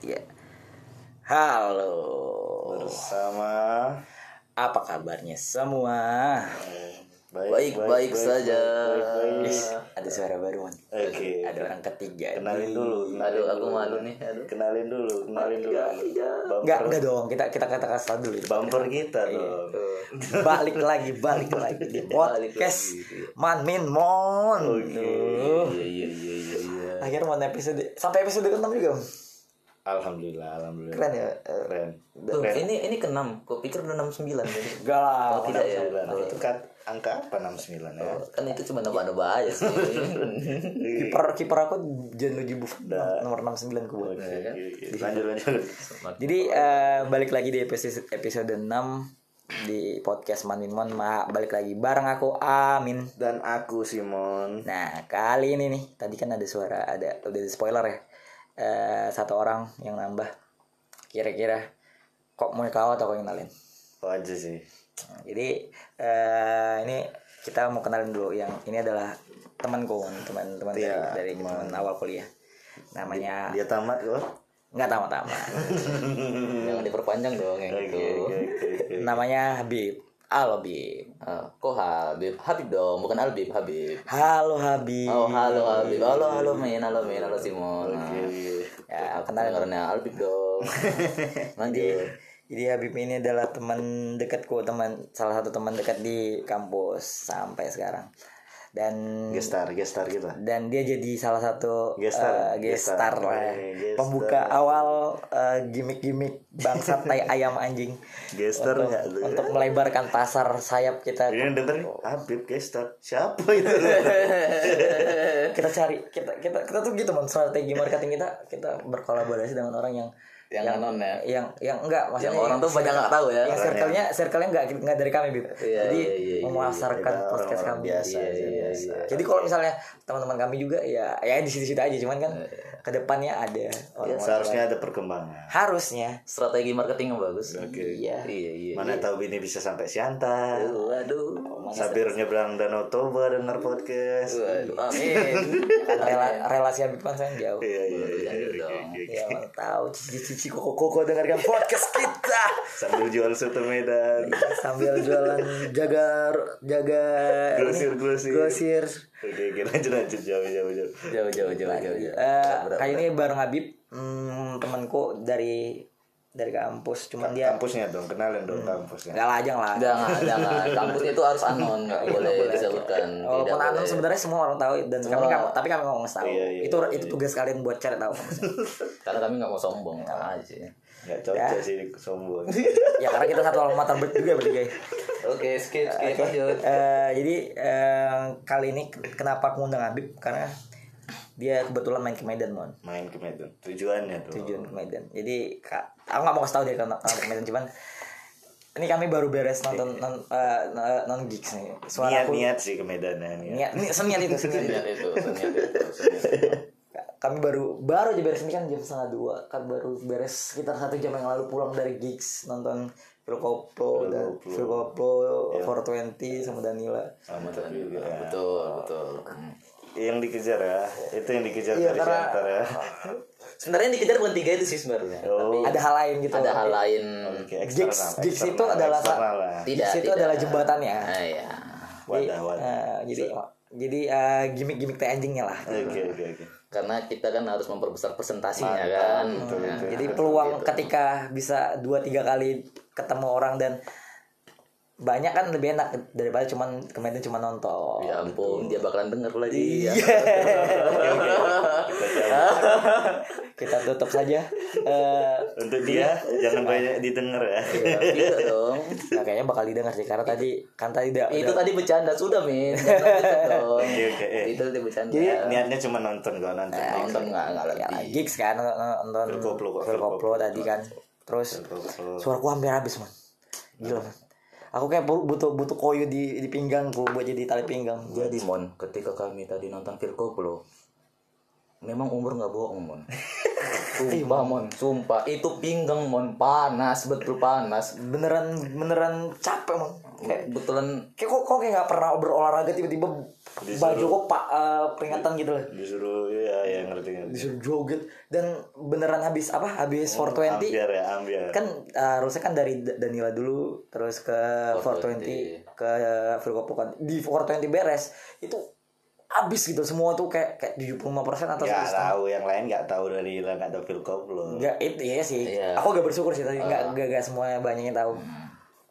tiga. Halo. bersama Apa kabarnya semua? Baik, baik saja. baik, baik. Ih, ada suara baru man. Oke. Ada orang ketiga. Kenalin dulu. kenalin Aduh, aku dulu. malu nih. Aduh. Kenalin dulu, kenalin dulu. Bumper, Enggak, enggak dong. Kita kita kata kasih dulu. bumper kita dong. balik lagi, balik lagi di podcast Man Min Mon. Oke. Duh. Iya, iya, iya, iya, iya. Akhirnya mana episode sampai episode ke-6 juga. Alhamdulillah, alhamdulillah. Keren ya. Eh, Keren. Tuh, ini ini keenam. Kok pikir udah 69 jadi. Enggak lah. Oh, tidak ya. Alhamdulillah. Itu kan angka apa 69 ya? Kan itu cuma nambah-nambah aja sih. Kiper kiper aku Gianluigi Buffon nomor 69 ku buat. Oke, oke. Lanjut lanjut. Jadi eh, balik lagi di episode episode 6 di podcast Manin Mon Ma, balik lagi bareng aku Amin. Dan aku Simon. Nah, kali ini nih tadi kan ada suara ada udah ada spoiler ya. Eh, satu orang yang nambah. Kira-kira kok mau kau atau kau kenalin? Oh aja sih. Nah, jadi eh, ini kita mau kenalin dulu yang ini adalah temanku teman-teman dari, Iya, dari teman awal kuliah. Namanya Dia tamat kok. nggak tamat-tamat. Jangan diperpanjang dong yang Oke, itu. oke, oke. Namanya Habib. Halo Habib. Ah, kok Habib? Habib dong, bukan Albib, Habib. Halo Habib. Oh, halo Habib. Halo, halo Men, halo Men, halo Simon. Nah, Oke. Ya, aku kenalin. dengarnya Albib dong. Lanjut. Jadi Habib ini adalah teman dekatku, teman salah satu teman dekat di kampus sampai sekarang. Dan Gestar, gestar kita. dan dia jadi salah satu Gestar, eh, gestar gestar. lah. Eh, gestar. Pembuka awal eh, gimmick-gimmick bangsa tai ayam anjing. Gestar untuk, tuh? untuk melebarkan pasar sayap kita. Ini yang denger Habib gestar. Siapa itu? kita cari kita kita kita tuh gitu man strategi marketing kita kita berkolaborasi dengan orang yang Yang anon ya. yang yang enggak maksudnya Yang orang tuh banyak nggak tahu ya. yang circle-nya circle-nya enggak enggak dari kami Bib. Iya, jadi iya, iya, iya. memasarkan Kita podcast orang-orang kami biasa Iya, iya, biasa. jadi kalau misalnya teman-teman kami juga ya ya di situ-situ aja cuman kan ke depannya ada orang Seharusnya ada perkembangan. harusnya Strategi marketing yang bagus. iya Iya, iya. Mana tahu ini bisa sampai Siantar. Waduh. Sabir nyebrang Danau Toba denger podcast. Waduh, amin. Rela- relasi Habib kan sayang jauh Iya iya iya. Lanjut oke, dong. oke, oke. ya mana tahu cici-cici koko-koko dengarkan podcast kita Sambil jual soto Medan. sambil jualan jaga jaga Grosir, grosir. grosir. Oke oke lanjut lanjut jauh jauh jauh. Jauh, jauh, jauh, jauh, jauh. Eh, kali ini bareng Habib hmm, temanku dari dari kampus cuman dia Kampusnya dong kenalin dong kampusnya. nggak lajang lah Jangan, jangan. Kampus itu harus anon, nggak boleh disebutkan. walaupun anon sebenarnya semua orang tahu dan kami nggak tapi kami nggak mau ngasih tahu Iya, iya, itu itu tugas kalian buat cari tahu. Karena kami nggak mau sombong aja. Nggak cocok sih sombong. ya karena kita satu alma mater juga bertiga ya. Oke, skip, skip, lanjut. Eh, jadi eh, kali ini kenapa aku ngundang Habib karena dia kebetulan main ke Medan mon Main ke Medan. Tujuannya tuh. tujuan ke Medan jadi kak, aku nggak mau kasih tahu dia kenapa ke Medan cuman ini kami baru beres nonton non eh, non gigs nih suara Niat aku niat sih ke Medan ya. Niat. niat ini seniat itu seniat itu Niat itu, niat itu, niat itu. kami baru baru aja beres ini kan jam setengah dua kan baru beres sekitar satu jam yang lalu pulang dari gigs nonton Phil Koplo dan Phil Koplo 420 sama Danila Sama juga. ya. Betul, betul. Hmm. Yang dikejar ya. Itu yang dikejar Iya, dari karena- Siantar ya. Sebenarnya yang dikejar bukan tiga itu sih sebenarnya. Oh. ada hal lain gitu Ada hal lain. Gigs eksternal. gigs itu adalah. Tidak, gigs itu tidak. adalah jembatannya Ah, iya. jadi Wadah wadah. eh, jadi jadi eh, gimmick-gimmick teh anjingnya lah Oke oke oke. Karena kita kan harus memperbesar presentasinya Mantap, kan. betul, Nah, betul. jadi peluang ketika bisa dua tiga kali ketemu orang dan banyak kan lebih enak daripada cuman kemarin cuma nonton Ya ampun, dia bakalan denger lagi. Iya. kita tutup saja Eh, Untuk dia jangan banyak didengar ya. Iya dong. nah, kayaknya bakal didengar sih karena tadi kan tadi udah, Itu udah- tadi bercanda sudah, Min. Jangan gitu dong. Oke oke. eh. Itu tadi bercanda. Niatnya cuma nonton gak nonton. nonton nggak nggak ya, lebih. gigs kan nonton kok, Koplo tadi kan terus suaraku hampir habis man gila man aku kayak bu- butuh butuh koyo di di pinggangku buat jadi tali pinggang. Jadi Mon, ketika kami tadi nonton Phil Koplo, memang umur nggak bohong Mon. Sumpah Mon, sumpah itu pinggang Mon. Panas betul panas. beneran beneran capek man kayak Betulan kayak kok kok kayak nggak pernah berolahraga tiba-tiba baju kok pak eh, peringatan gitu loh disuruh ya ya ngerti ngerti. Disuruh joget. Dan beneran habis apa? Habis 420 ambiar ya ambiar. Kan uh, harusnya kan dari Da- Danila dulu terus ke 420 ke Firkopo kan. Di 420 beres itu habis gitu. Semua tuh kayak kayak 75% atau nggak tahu yang lain nggak tahu dari lah nggak tahu film koplo Enggak, itu iya sih. Iya. Aku gak bersyukur sih tadi. Enggak enggak enggak semuanya banyak yang tahu.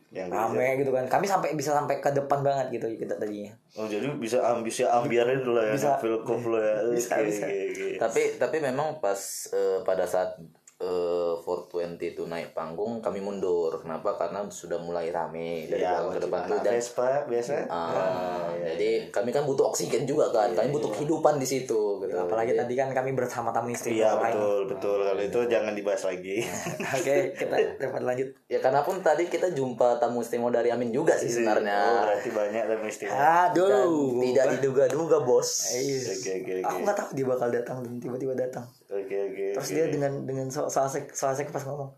Yang Rame gitu kan. Kami sampai bisa sampai ke depan banget gitu kita tadinya. oh jadi bisa ambisi ambiarnya dulu ya Bisa. film ya Bisa, Oke, bisa. oke, oke. tapi tapi memang pas eh, pada saat eh 420 itu naik panggung kami mundur. Kenapa? Karena sudah mulai rame dari ya ke depan tuh dan Vespa biasa. Ah, jadi kami kan butuh oksigen juga kan kami butuh kehidupan di situ gitu. Apalagi tadi kan kami bersama tamu istri iya lain. betul betul. Kalau itu jangan dibahas lagi. Oke, kita dapat lanjut. ya karena pun tadi kita jumpa tamu istimewa dari Amin juga sih oh sebenarnya. Berarti banyak dan istimewa. Dan Aduh. tidak diduga-duga bos. Iya. oke oke Aku oke nggak tahu dia bakal datang dan tiba-tiba datang. Oke oke Terus oke. dia dengan dengan so so asik so asik pas ngomong.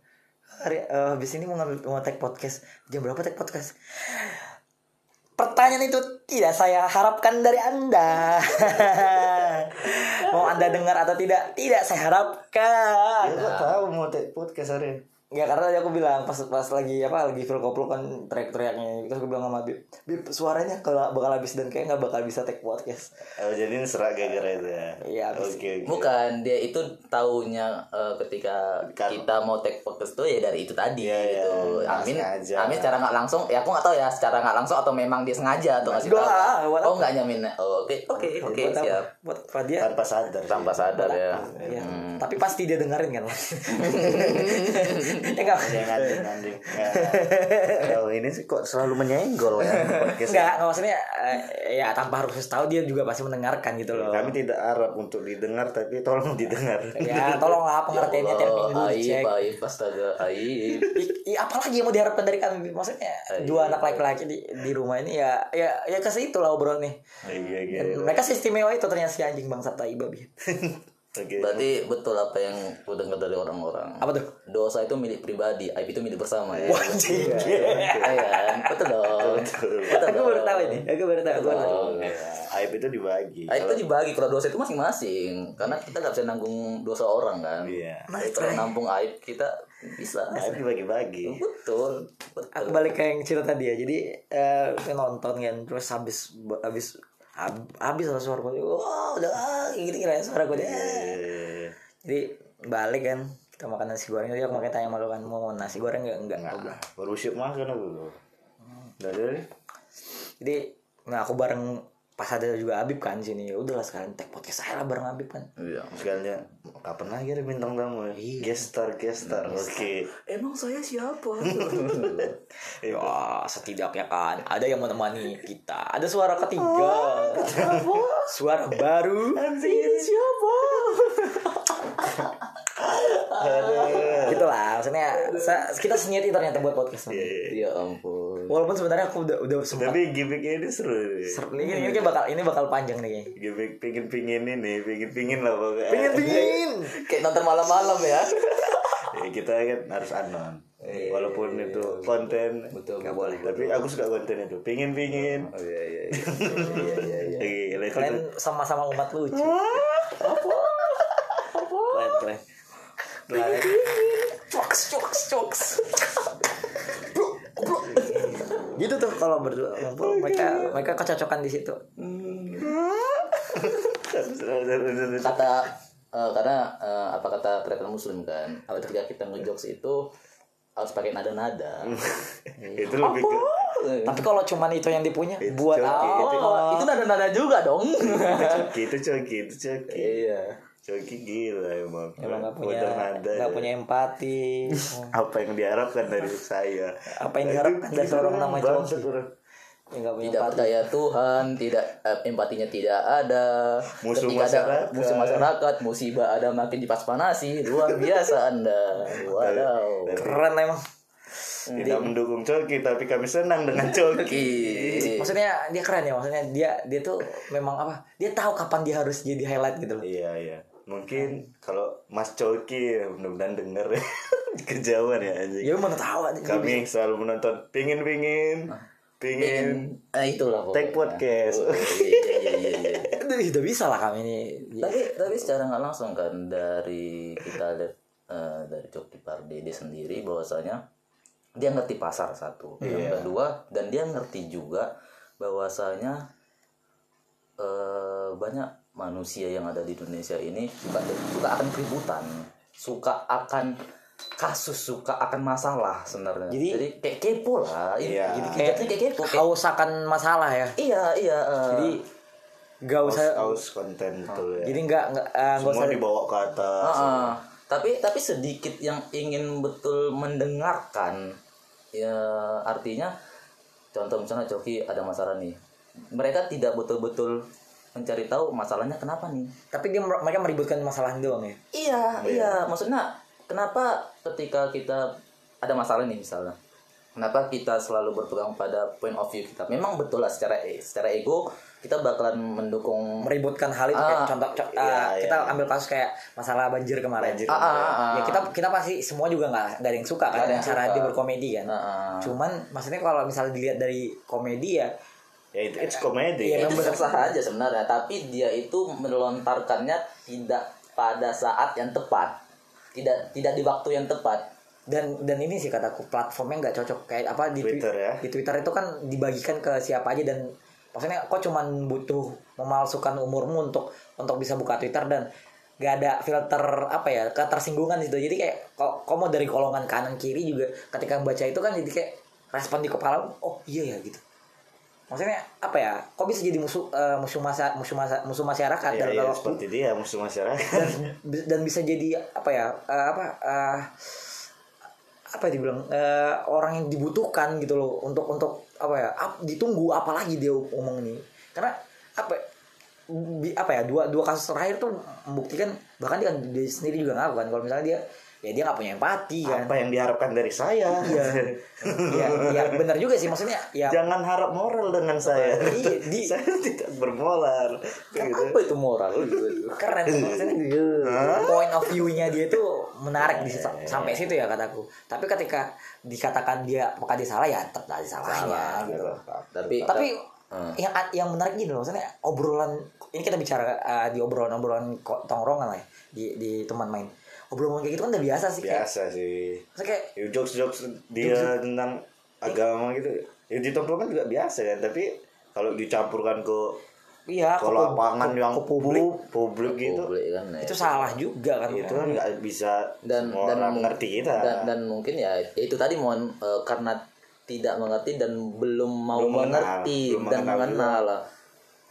Hari eh, habis ini mau ngambil mau take podcast. Jam berapa take podcast? Pertanyaan itu tidak saya harapkan dari Anda. mau Anda dengar atau tidak? Tidak saya harapkan. Ya, tahu mau take podcast hari Ya karena tadi aku bilang pas pas lagi apa lagi feel koplo kan teriak-teriaknya terus aku bilang sama Bib, Bib suaranya kalau bakal habis dan kayak nggak bakal bisa take podcast. Oh, jadi ini serak gara-gara itu ya? Iya. Oke, oke. bukan dia itu taunya eh, ketika Kan- kita mau take podcast tuh ya dari itu tadi Iya, iya. gitu Nggak Amin sengaja. Amin secara nggak langsung ya aku nggak tahu ya secara nggak langsung atau memang dia sengaja atau nggak sih Doa, tahu oh nggak nyamin oh, oke oke oke siap Buat apa dia? Tanpa sadar. tanpa sadar ya Iya. Tapi pasti dia dengerin kan. ya enggak. Jangan anjing. Kalau ini sih kok selalu menyenggol ya. Enggak, enggak maksudnya eh, ya tanpa harus tahu dia juga pasti mendengarkan gitu loh. Kami tidak harap untuk didengar tapi tolong didengar. Ya, tolonglah pengertiannya tiap minggu aib dicek. aib astaga aib i- apalagi yang mau diharapkan dari kami maksudnya dua anak laki-laki di, di rumah ini ya ya ya ke situ lah obrolan nih Iya, iya. Mereka istimewa itu ternyata si anjing bangsa tai babi Oke. berarti betul apa yang ku dengar dari orang-orang. Apa tuh? Dosa itu milik pribadi aib itu milik bersama. Ya anjing Iya kan? Betul dong. Betul. Aku baru tahu ini. aku baru tahu dong. Ya, aib itu dibagi. Aib itu dibagi kalau dosa itu masing-masing. Karena kita nggak bisa nanggung dosa orang kan. Iya. Tapi kalau nampung aib kita bisa. Aib dibagi-bagi. betul. Betul aku balik ke yang cerita tadi ya. Jadi eh saya nonton kan terus habis habis hab- habis lah suara gue wah udah ah, gitu kira suara gue deh. Eh, jadi balik kan kita makan nasi goreng. Tadi aku tanya malu kan mau nasi goreng nggak? Enggak Nah, baru siap makan aku. Udah deh. jadi nah aku bareng pas ada juga Habib kan di sini. Ya udahlah sekalian tag podcast saya lah bareng Habib kan. Iya Sekalian kapan lagi ada bintang tamu ya? Guest star, guest star. Oke. emang saya siapa? Ya setidaknya kan ada yang menemani kita. Ada suara ketiga. Suara baru. Siapa? Gitulah maksudnya kita senyet itu ternyata buat podcast ya ampun. Walaupun sebenarnya aku udah udah sempat Tapi gimmicknya ini seru nih. ser- ini, ini bakal ini bakal panjang nih. Gimmick pingin-pingin ini, pingin-pingin lah pokoknya. pingin pingin kayak nonton malam-malam ya. Ya, kita kan harus anon. Walaupun itu konten betul nggak boleh. Tapi aku suka konten itu. Pingin-pingin. oh iya iya iya. Iya iya iya. Kalian sama-sama umat lucu. Keren keren. Keren Coks, coks, coks. gitu tuh kalau berdua ngumpul mereka mereka kecocokan di situ. Kata eh, karena eh, apa kata tradisional muslim kan, ketika kita ngejokes itu harus pakai nada-nada. itu lebih ke tapi kalau cuman itu yang dipunya buat coki, apa? Oh, itu nada-nada juga dong. coki itu coki itu coki. Iya. Coki gila emang emang nggak punya nada ya. punya empati apa yang diharapkan dari saya apa yang diharapkan dari seorang nama Coki ya punya Tidak empati percaya Tuhan, tidak eh, empatinya tidak ada. Musuh Ketika ada masyarakat. musuh masyarakat, musibah ada makin dipas-panasi. Luar biasa Anda. Wadaw. keren emang tidak mendukung coki tapi kami senang dengan coki maksudnya dia keren ya maksudnya dia dia tuh memang apa dia tahu kapan dia harus jadi highlight gitu loh iya iya mungkin kalau Mas Coki mudah-mudahan denger ya. Kejauhan ya anjing. Ya mana tahu aja kami selalu menonton pingin pingin pingin eh itulah pokoknya. take podcast. Oh, iya, iya, iya, iya, iya. Itu sudah bisa lah kami ini. tapi tapi secara nggak langsung kan dari kita lihat eh, dari Coki Pardede sendiri bahwasanya dia ngerti pasar satu yang kedua dan dia ngerti juga bahwasanya eh, banyak manusia yang ada di Indonesia ini suka suka akan keributan suka akan kasus suka akan masalah sebenarnya. Jadi- jadi, kayak kepo lah. Iya. jadi Kayak kayak kayak kepo kayak- haus akan masalah ya. iya iya eh. Jadi gak usah haus konten tuh ya. Jadi nggak nggak nggak semua usah dibawa ke atas. Ah, tapi tapi sedikit yang ingin betul mendengarkan ya artinya contoh misalnya Coki ada masalah nih. Mereka tidak betul-betul mencari tahu masalahnya kenapa nih tapi dia mereka meributkan masalah doang ya. iya iya maksudnya kenapa ketika kita ada masalah nih misalnya kenapa kita selalu berpegang pada point of view kita memang betul lah secara secara ego kita bakalan mendukung meributkan hal itu kayak Ah, contoh co- iya, ah, iya, kita iya. ambil kasus kayak masalah banjir kemarin. Banjir Ah, ah, ah, ah. ya kita kita pasti semua juga nggak ada yang suka kan yang cara suka. dia berkomedi kan. Ah, ah. Cuman maksudnya kalau misalnya dilihat dari komedi ya ya itu it's comedy. Iya, itu sah aja sebenarnya. Tapi dia itu melontarkannya tidak pada saat yang tepat. Tidak tidak di waktu yang tepat. Dan dan ini sih kataku platformnya nggak cocok. Kayak apa di twi- Twitter ya. di Twitter itu kan dibagikan ke siapa aja dan maksudnya kok cuman butuh memalsukan umurmu untuk untuk bisa buka Twitter dan gak ada filter apa ya ketersinggungan itu jadi kayak kok kok mau dari kolongan kanan kiri juga ketika baca itu kan jadi kayak respon di kepala oh iya ya gitu maksudnya apa ya? Kok bisa jadi musuh eh, musuh masa musuh masa musuh masyarakat ya, dalam ya, waktu? seperti dia musuh masyarakat. Dan dan bisa jadi apa ya eh, apa eh, apa ya dibilang eh, orang yang dibutuhkan gitu loh untuk untuk apa ya ap- ditunggu apalagi dia ngomong ini. Karena apa ya, bi- apa ya dua dua kasus terakhir tuh membuktikan bahkan dia, dia sendiri juga ngaku kan kalau misalnya dia ya dia nggak punya empati kan? Apa yang diharapkan dari saya? Iya. Iya iya benar juga sih maksudnya ya. Jangan harap moral dengan saya. Iya, di- saya tidak bermoral. Kan gitu. apa itu moral? Keren maksudnya point of view-nya dia tuh menarik di situ- sampai situ ya kataku. Tapi ketika dikatakan dia apakah dia salah? Ya tetap ada salahnya gitu. Tapi tapi Hmm. yang yang menarik gini loh maksudnya obrolan ini kita bicara uh, di obrolan obrolan tongkrongan lah ya, di di teman main obrolan kayak gitu kan udah biasa sih kayak biasa sih. Maksudnya kayak ya, jokes jokes dia tentang agama gitu. Ya di tongkrongan juga biasa kan tapi kalau dicampurkan ke iya ke lapangan ke- yang ke publik. pu- publik gitu. publik kan ya. itu salah juga kan. Itu kan nggak bisa dan semua dan orang ngerti kita. dan, dan mungkin ya itu tadi mohon eh, karena tidak mengerti dan belum mau Belum mengenal, mengerti belum dan mengenal mengenal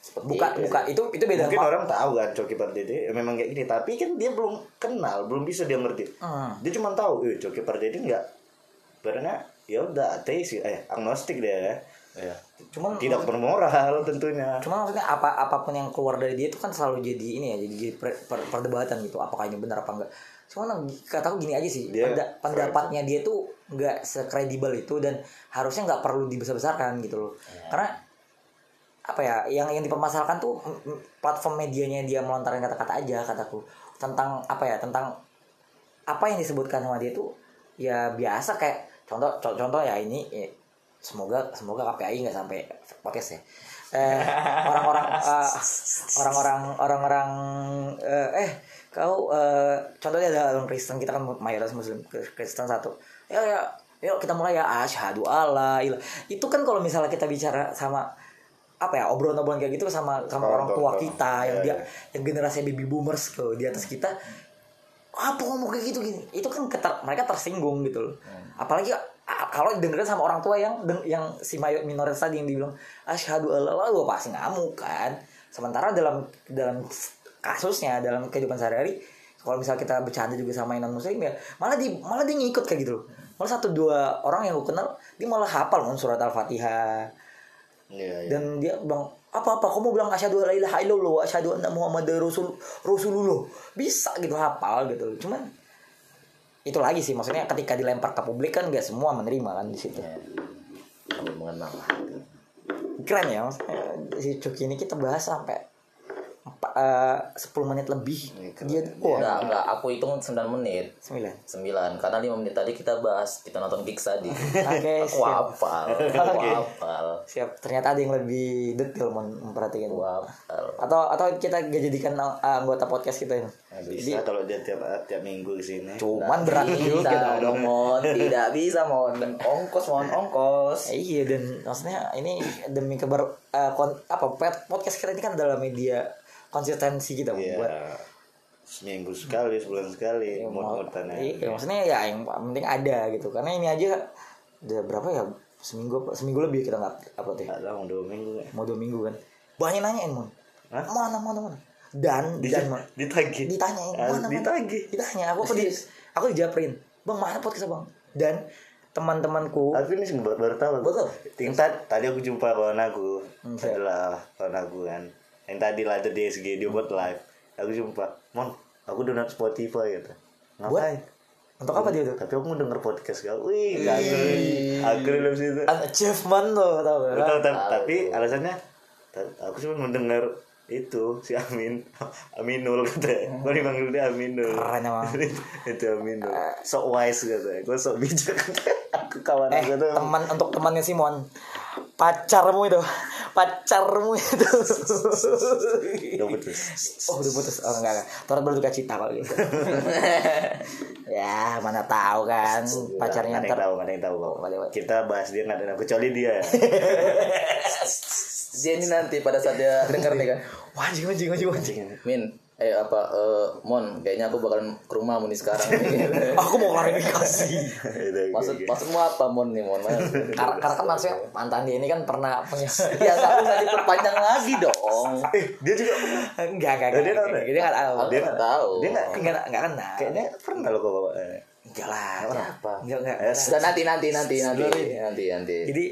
Seperti buka itu buka itu itu beda mungkin sama- orang tahu kan Coki Pardede ya memang kayak gini tapi kan dia belum kenal belum bisa dia ngerti Hmm. dia cuma tahu eh Coki Pardede nggak karena ya udah ateis sih eh agnostik dia ya Iya. cuman tidak bermoral tentunya Cuma maksudnya apa apa pun yang keluar dari dia itu kan selalu jadi ini ya, jadi, jadi per- per- perdebatan gitu. Apakah ini benar apa enggak? Cuma kataku gini aja sih, Dia penda- pendapatnya dia tuh nggak sekredibel itu dan harusnya nggak perlu dibesar-besarkan gitu loh. Karena apa ya, yang yang dipermasalahkan tuh platform medianya dia melontarkan kata-kata aja kataku. Tentang apa ya, tentang apa yang disebutkan sama dia tuh ya biasa kayak contoh co- contoh ya ini eh, semoga semoga KPI nggak sampai podcast ya. Eh, orang-orang eh, orang-orang orang-orang eh, eh kau eh, contohnya ada orang Kristen kita kan mayoritas Muslim Kristen satu. Ya ya yuk kita mulai ya. Asyhadu alla ilah itu kan kalau misalnya kita bicara sama apa ya obrolan-obrolan kayak gitu sama sama Oh, orang tua betul. kita yang Iya, dia iya. yang generasi baby boomers ke di atas kita. Apa ngomong kayak gitu gini? Itu kan keter- mereka tersinggung gitu loh. Apalagi a- kalau dengerin sama orang tua yang yang si mayor minoritas tadi yang dibilang asyhadu alla la gua pasti ngamuk kan. Sementara dalam dalam kasusnya dalam kehidupan sehari-hari kalau misal kita bercanda juga sama yang non muslim ya malah di malah dia ngikut kayak gitu loh. Malah satu dua orang yang gue kenal dia malah hafal kan surat al-fatihah Iya, iya. dan dia bilang apa apa kamu bilang asyhadu alla ilaha illallah asyhadu anna muhammadar rasul rasulullah bisa gitu hafal gitu cuman itu lagi sih maksudnya ketika dilempar ke publik kan gak semua menerima kan di situ Ya. Kamu mengenal lah keren ya maksudnya si Cuki ini kita bahas sampai eh, 10 menit lebih dia wah Enggak, enggak, aku hitung 9 menit. 9 9 karena 5 menit tadi kita bahas kita nonton gigs tadi. Oke, aku siap. hafal. Aku hafal. siap ternyata ada yang lebih detail memperhatikan Aku hafal. atau atau kita gak jadikan uh, anggota podcast kita ini bisa kalau dia tiap tiap minggu ke sini cuman berat juga dong, Mon. Tidak bisa, Mon. Ongkos, Mon. Ongkos. Eh, iya dan maksudnya ini demi keber uh, kon- apa podcast kita ini kan adalah media konsistensi kita Iya. buat seminggu sekali sebulan sekali mau- mut-mutan iya, maksudnya ya yang penting ada gitu karena ini aja udah berapa ya seminggu seminggu lebih kita nggak apa tuh Nggak tahu dua minggu ya. mau dua minggu kan banyak nanyain mon Hah? mana mana mana dan dan Mon. ditagih ditanyain Ah, mana ditagih ditanya aku aku di aku dijaprin bang mana podcast bang? Dan teman-temanku aku ini sih baru, baru tahu. Betul. tingkat tadi aku jumpa kawan aku. Hmm, adalah kawan aku kan. Yang tadi lah di DSG dia buat live. Aku jumpa mon aku download Spotify gitu ngapain? Untuk apa dia tuh tapi aku mau denger podcast kau. Wih gak aku dalam situ. Achievement tuh tau gak? Tapi alasannya aku cuma mendengar itu si Amin. Aminul katanya. Gue dipanggil dia Aminul. Keren emang. itu Aminul. Sok wise katanya. Gue sok bijak. Aku kawan eh aku tuh. teman untuk temannya Simon. Pacarmu itu. Pacarmu itu. Udah putus. Oh udah putus. Oh enggak enggak. Taruh berduka cita kalau gitu. Ya mana tahu kan. Pacarnya ntar tahu nggak ada yang tahu. Kok kita bahas dia nggak ada kecuali dia Dia ini nanti pada saat dia denger nih kan. wajib wajib wajib wajib Min, eh apa eh Mon, kayaknya aku bakalan ke rumahmu nih sekarang. aku mau klarifikasi Itu, Maksud gitu. maksudmu apa Mon nih Mon? karena, karena kan maksudnya mantan dia ini kan pernah punya ya nggak usah diperpanjang lagi dong. eh dia juga enggak enggak enggak Dia tahu enggak nggak? dia nggak tahu Aku nggak tahu. dia nggak enggak enggak kenal kayaknya pernah loh kok bawa enggak lah Kenapa? enggak enggak Eh, Dan nanti nanti nanti nanti nanti nanti. jadi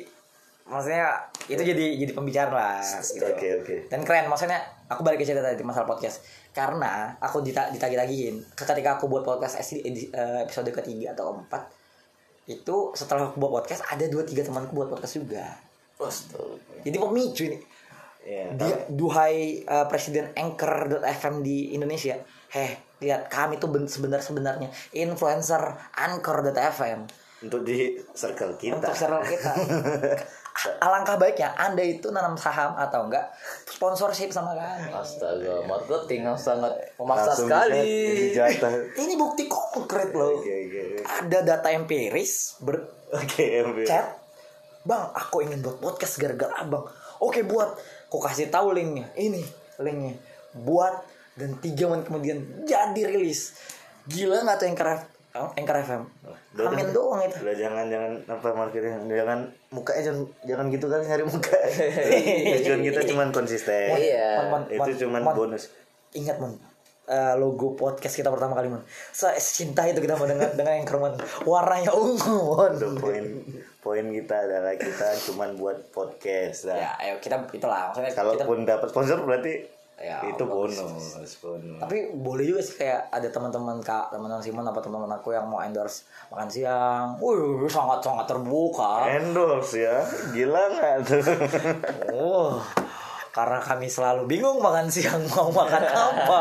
maksudnya itu jadi jadi pembicaraan lah gitu. oke oke. Dan keren maksudnya aku balik ke cerita tadi masalah podcast. Karena aku dita ditagi-tagiin ketika aku buat podcast eh, episode ketiga atau keempat itu setelah aku buat podcast ada dua tiga temanku buat podcast juga. Astaga. jadi pemicu ini. Iya, dia duhai eh, presiden anchor.fm di Indonesia. Heh lihat kami tuh ben- sebenar sebenarnya influencer anchor.fm untuk di circle kita. Untuk server kita. Alangkah baiknya anda itu nanam saham atau enggak sponsorship sama kami. Astaga, marketing yang sangat memaksa Langsung sekali. ini bukti konkret loh. Oke oke ada data empiris ber oke oke. chat. Bang aku ingin buat podcast gara-gara abang. Oke buat. Aku kasih tahu linknya. Ini linknya. Buat dan tiga menit kemudian jadi rilis. Gila nggak tuh anchor F- anchor FM amin doang itu Udah jangan jangan apa marketing jangan mukanya jangan jangan gitu kan nyari muka. Tujuan kita cuman konsisten. Iya. Itu cuman mon. bonus. ingat mon eh, logo podcast kita pertama kali mon saya cinta itu kita mendengar dengan yang mon warnanya ungu mon poin poin kita adalah kita cuman buat podcast. Nah, ya ayo kita itulah maksudnya kita Kalaupun dapat sponsor berarti Ya, itu bonus. bonus. tapi boleh juga sih kayak ada teman-teman kak teman-teman Simon apa teman-teman aku yang mau endorse makan siang. Wih sangat sangat terbuka. Endorse ya, gila nggak tuh? oh karena kami selalu bingung makan siang mau makan apa.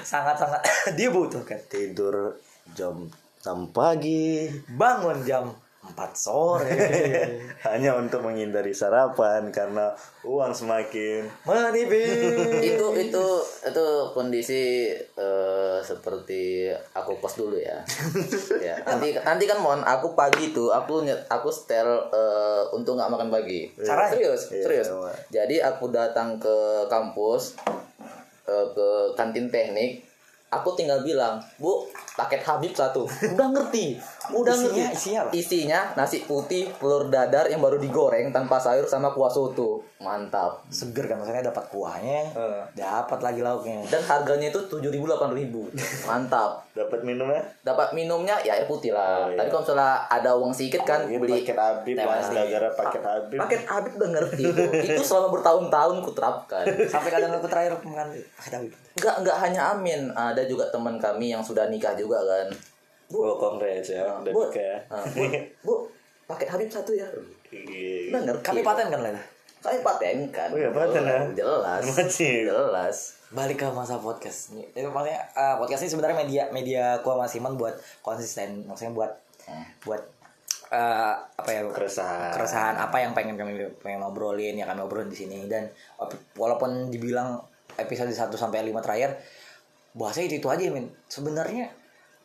Sangat sangat dibutuhkan Tidur jam 6 pagi. Bangun jam 4 sore hanya untuk menghindari sarapan karena uang semakin menipis itu itu itu kondisi eh, seperti aku kos dulu ya. ya nanti nanti kan mon aku pagi itu aku aku setel eh, untuk nggak makan pagi Caranya? serius Iya, serius sama. jadi aku datang ke kampus eh, ke kantin teknik aku tinggal bilang bu paket Habib satu. Udah ngerti? Udah Isinya- ngerti. isinya apa? isinya nasi putih telur dadar yang baru digoreng tanpa sayur sama kuah soto. Mantap. Seger kan maksudnya dapat kuahnya dapat lagi lauknya. Dan harganya itu tujuh ribu delapan ribu. Mantap. Dapat minumnya? Dapat minumnya ya air putih lah. Oh, iya. tapi kalau misalnya ada uang sedikit kan Ini beli paket Habib lah pasti. gara-gara paket Habib. paket habib udah ngerti tuh. itu selama bertahun-tahun ku terapkan sampai kadang aku terakhir makan pakai tahu nggak nggak hanya amin. Ada juga teman kami yang sudah nikah juga kan Oh, kongres ya bu, ya bu, bu paket habib satu ya Iya. ngerti kami paten kan lah Kalian patenkan. Oh iya, paten ya? Jelas. Wajib. Jelas. balik ke masa podcast ini itu maksudnya eh, podcast ini sebenarnya media media gua sama Simon buat konsisten maksudnya buat buat eh, apa ya Keresahan. keresahan apa yang pengen kami pengen ngobrolin ya kami obrolin di sini dan walaupun dibilang episode 1 sampai 5 terakhir bahasanya itu itu aja men sebenarnya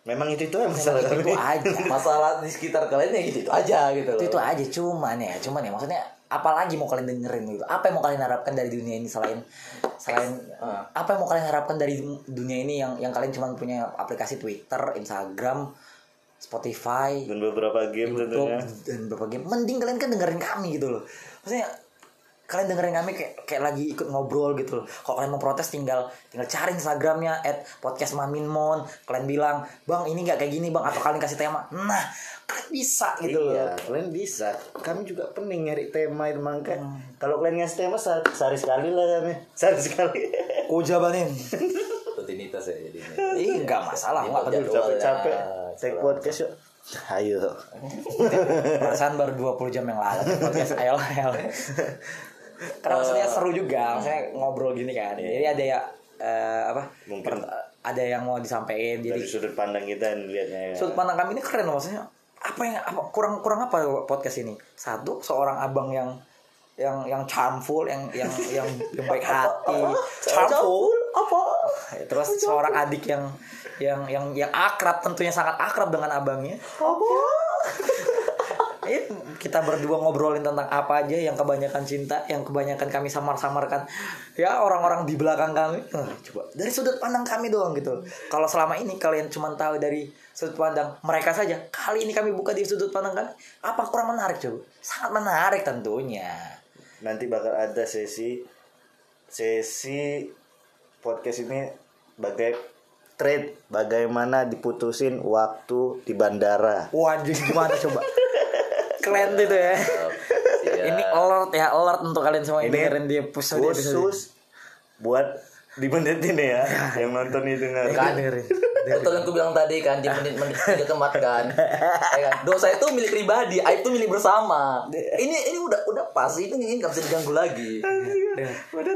Memang itu itu masalah itu, itu aja Masalah di sekitar kalian ya gitu, aja gitu loh. itu itu aja cuman ya cuman ya maksudnya apalagi mau kalian dengerin gitu apa yang mau kalian harapkan dari dunia ini selain selain Ah. apa yang mau kalian harapkan dari dunia ini yang yang kalian cuma punya aplikasi Twitter Instagram Spotify dan beberapa game YouTube tentunya. dan beberapa game mending kalian kan dengerin kami gitu loh maksudnya kalian dengerin kami kayak kayak lagi ikut ngobrol gitu loh kalau kalian mau protes tinggal tinggal cari instagramnya at podcast maminmon kalian bilang bang ini nggak kayak gini bang atau kalian kasih tema nah kalian bisa gitu Iya, loh kalian bisa. Kami juga pening nyari tema itu mangka. Hmm. Kalau kalian ngasih tema sehari, sehari sekali lah kami. Sehari sekali. ku jabanin Rutinitas ya jadinya. Ih, nggak masalah nggak peduli ya. Capek-capek. Take podcast yuk. Ayo. perasaan baru 20 jam yang lalu podcast ayo ayo. karena maksudnya seru juga maksudnya ngobrol gini kan. jadi ada ya eh, apa Mungkin. per- ada yang mau disampaikan jadi sudut pandang kita yang lihatnya ya. sudut pandang kami ini keren loh maksudnya apa yang apa kurang kurang apa podcast ini? Satu seorang abang yang yang yang charmful yang yang yang, yang baik hati. Charmful? Apa? Terus seorang adik yang yang yang yang akrab tentunya sangat akrab dengan abangnya Eh, kita berdua ngobrolin tentang apa aja yang kebanyakan cinta, yang kebanyakan kami samar-samarkan. Ya orang-orang di belakang kami. Eh, coba dari sudut pandang kami doang gitu. Kalau selama ini kalian cuma tahu dari sudut pandang mereka saja, kali ini kami buka di sudut pandang kami. Apa kurang menarik coba? Sangat menarik tentunya. Nanti bakal ada sesi sesi podcast ini bagai trade bagaimana diputusin waktu di bandara. Wah anjing gimana coba? Keren itu ya. Siap. Ini alert ya, alert untuk kalian semua yang Ini dengerin di episode episode. Khusus buat di menit ini ya yang nonton itu nggak Kan dengerin. Betul yang aku bilang tadi kan di menit-menit tiga keempat kan. Ya kan? Dosa itu milik pribadi, aib itu milik bersama. Ini ini udah udah pas itu ini nggak bisa diganggu lagi.